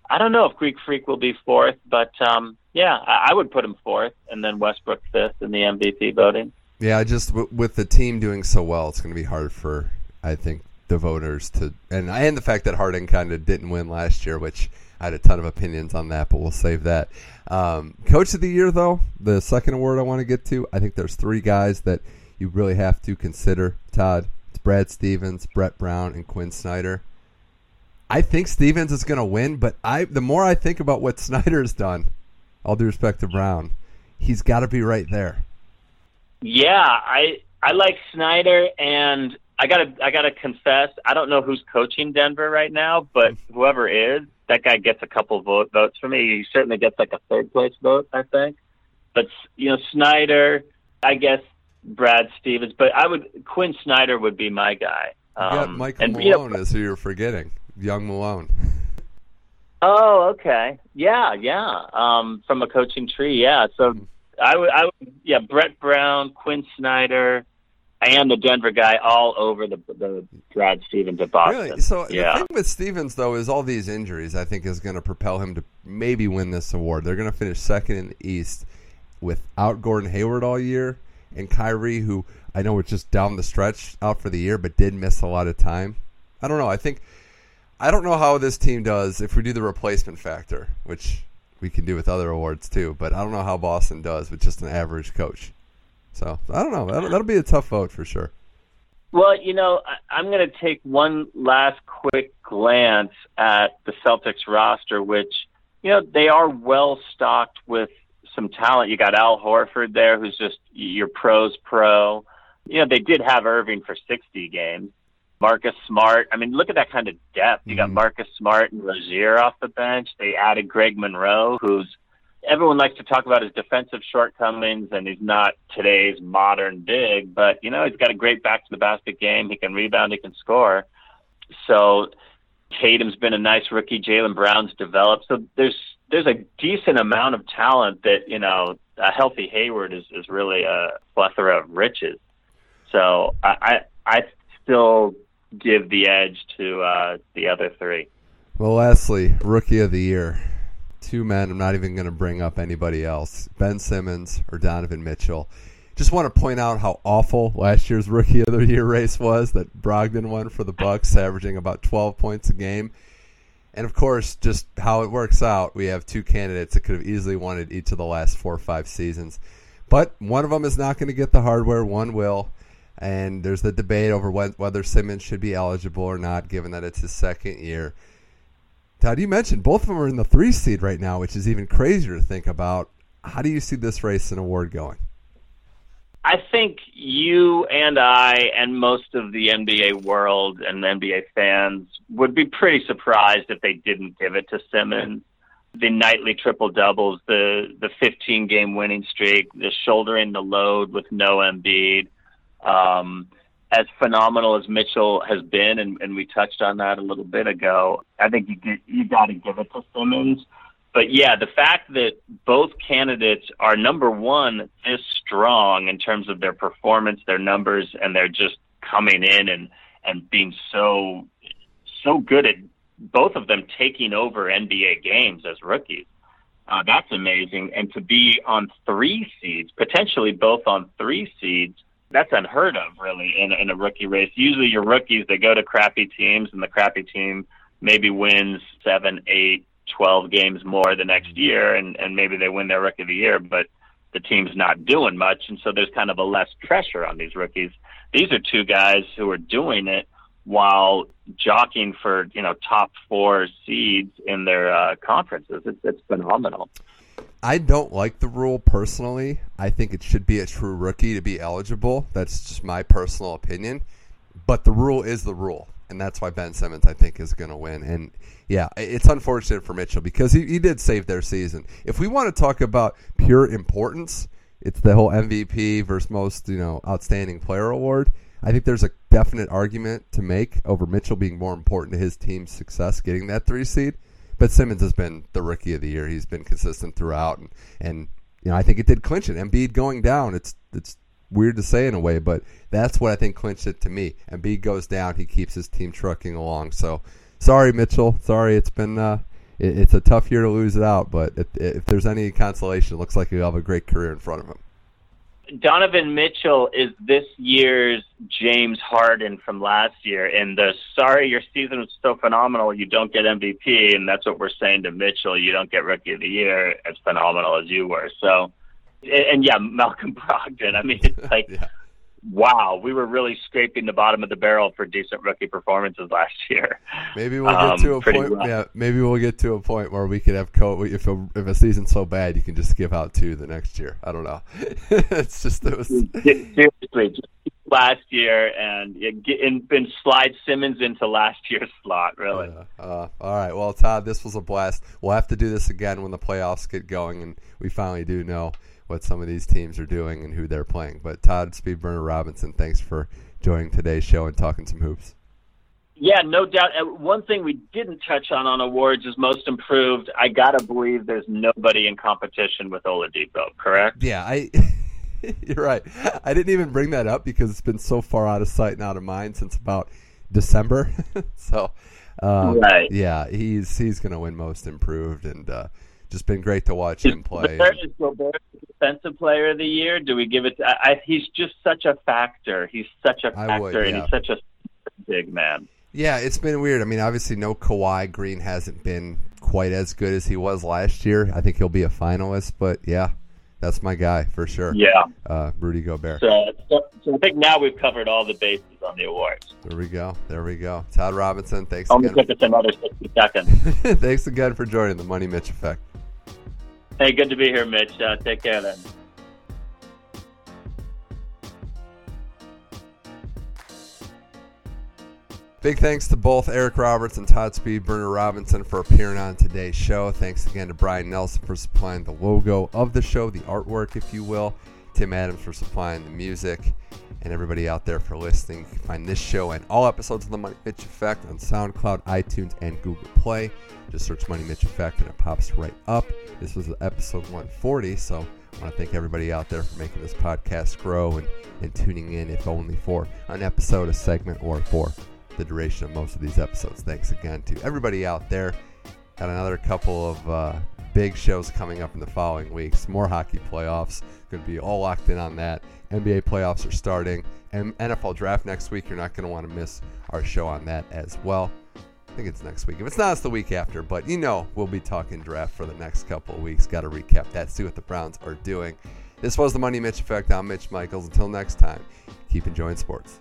I don't know if Greek Freak will be fourth, but um, yeah, I, I would put him fourth, and then Westbrook fifth in the MVP voting. Yeah, just w- with the team doing so well, it's going to be hard for I think the voters to, and and the fact that Harden kind of didn't win last year, which I had a ton of opinions on that, but we'll save that. Um, Coach of the year, though, the second award I want to get to, I think there's three guys that you really have to consider, Todd. It's Brad Stevens, Brett Brown, and Quinn Snyder. I think Stevens is going to win, but I the more I think about what Snyder's done, all due respect to Brown, he's got to be right there. Yeah, I I like Snyder, and I gotta I gotta confess, I don't know who's coaching Denver right now, but whoever is, that guy gets a couple vote, votes for me. He certainly gets like a third place vote, I think. But you know, Snyder, I guess Brad Stevens, but I would Quinn Snyder would be my guy. Um, yeah, Michael and, Malone you know, is who you're forgetting. Young Malone. Oh, okay. Yeah, yeah. Um, from a coaching tree, yeah. So. I would, I would, yeah. Brett Brown, Quinn Snyder, and the Denver guy all over the the Brad Stevens at Boston. Really? So yeah. the thing with Stevens though is all these injuries. I think is going to propel him to maybe win this award. They're going to finish second in the East without Gordon Hayward all year and Kyrie, who I know was just down the stretch out for the year, but did miss a lot of time. I don't know. I think I don't know how this team does if we do the replacement factor, which we can do with other awards too. But I don't know how Boston does with just an average coach. So I don't know. That'll, that'll be a tough vote for sure. Well, you know, I'm going to take one last quick glance at the Celtics roster, which you know they are well stocked with some talent. You got Al Horford there, who's just your pros pro. You know, they did have Irving for 60 games. Marcus Smart. I mean, look at that kind of depth. You got mm-hmm. Marcus Smart and Rozier off the bench. They added Greg Monroe, who's everyone likes to talk about his defensive shortcomings, and he's not today's modern big, but you know he's got a great back to the basket game. He can rebound, he can score. So Tatum's been a nice rookie. Jaylen Brown's developed. So there's there's a decent amount of talent that you know a healthy Hayward is is really a plethora of riches. So I I, I still give the edge to uh, the other three. Well, lastly, rookie of the year. Two men. I'm not even going to bring up anybody else. Ben Simmons or Donovan Mitchell. Just want to point out how awful last year's rookie of the year race was that Brogdon won for the Bucks, averaging about 12 points a game. And of course, just how it works out, we have two candidates that could have easily won it each of the last four or five seasons. But one of them is not going to get the hardware, one will. And there's the debate over whether Simmons should be eligible or not, given that it's his second year. Todd, you mentioned both of them are in the three seed right now, which is even crazier to think about. How do you see this race and award going? I think you and I and most of the NBA world and NBA fans would be pretty surprised if they didn't give it to Simmons. The nightly triple doubles, the the 15 game winning streak, the shouldering the load with no Embiid. Um, as phenomenal as Mitchell has been, and, and we touched on that a little bit ago, I think you you got to give it to Simmons but yeah, the fact that both candidates are number one this strong in terms of their performance, their numbers, and they're just coming in and and being so so good at both of them taking over NBA games as rookies. Uh, that's amazing. And to be on three seeds, potentially both on three seeds, that's unheard of, really, in, in a rookie race. Usually, your rookies they go to crappy teams, and the crappy team maybe wins seven, eight, twelve games more the next year, and and maybe they win their rookie of the year, but the team's not doing much, and so there's kind of a less pressure on these rookies. These are two guys who are doing it while jockeying for you know top four seeds in their uh, conferences. It's, it's phenomenal. I don't like the rule personally. I think it should be a true rookie to be eligible. That's just my personal opinion. But the rule is the rule, and that's why Ben Simmons I think is going to win. And yeah, it's unfortunate for Mitchell because he, he did save their season. If we want to talk about pure importance, it's the whole MVP versus most you know outstanding player award. I think there's a definite argument to make over Mitchell being more important to his team's success getting that three seed. But Simmons has been the rookie of the year. He's been consistent throughout, and, and you know I think it did clinch it. Embiid going down, it's it's weird to say in a way, but that's what I think clinched it to me. Embiid goes down, he keeps his team trucking along. So sorry, Mitchell. Sorry, it's been uh, it, it's a tough year to lose it out. But if, if there's any consolation, it looks like you have a great career in front of him. Donovan Mitchell is this year's James Harden from last year. And the sorry, your season was so phenomenal, you don't get MVP, and that's what we're saying to Mitchell. You don't get Rookie of the Year as phenomenal as you were. So, and, and yeah, Malcolm Brogdon. I mean, it's like. yeah wow, we were really scraping the bottom of the barrel for decent rookie performances last year. Maybe we'll get um, to a point. Rough. Yeah, maybe we'll get to a point where we could have co. If a if a season's so bad, you can just give out two the next year. I don't know. it's just it was seriously just last year and and, and slide Simmons into last year's slot. Really. Uh, uh, all right. Well, Todd, this was a blast. We'll have to do this again when the playoffs get going and we finally do know what some of these teams are doing and who they're playing. But Todd Speedburner Robinson, thanks for joining today's show and talking some hoops. Yeah, no doubt. One thing we didn't touch on on awards is most improved. I gotta believe there's nobody in competition with Oladipo. Correct? Yeah, I. you're right. I didn't even bring that up because it's been so far out of sight and out of mind since about December. so, um, right. yeah, he's he's gonna win most improved and. Uh, just been great to watch him play. Is Gobert defensive player of the year? Do we give it? To, I, he's just such a factor. He's such a factor, would, yeah. and he's such a big man. Yeah, it's been weird. I mean, obviously, no Kawhi. Green hasn't been quite as good as he was last year. I think he'll be a finalist, but yeah, that's my guy for sure. Yeah, uh, Rudy Gobert. So, so, so, I think now we've covered all the bases on the awards. There we go. There we go. Todd Robinson, thanks I'm again. going to take another sixty seconds. thanks again for joining the Money Mitch Effect. Hey, good to be here, Mitch. Uh, take care then. Big thanks to both Eric Roberts and Todd Speed, Speedburner Robinson for appearing on today's show. Thanks again to Brian Nelson for supplying the logo of the show, the artwork, if you will. Tim Adams for supplying the music, and everybody out there for listening. You can find this show and all episodes of The Money Mitch Effect on SoundCloud, iTunes, and Google Play. Just search Money Mitch Effect and it pops right up. This was episode 140, so I want to thank everybody out there for making this podcast grow and, and tuning in, if only for an episode, a segment, or for the duration of most of these episodes. Thanks again to everybody out there. Got another couple of uh, big shows coming up in the following weeks. More hockey playoffs. Going to be all locked in on that. NBA playoffs are starting. And NFL draft next week. You're not going to want to miss our show on that as well. I think it's next week. If it's not, it's the week after. But you know, we'll be talking draft for the next couple of weeks. Got to recap that, see what the Browns are doing. This was the Money Mitch Effect. I'm Mitch Michaels. Until next time, keep enjoying sports.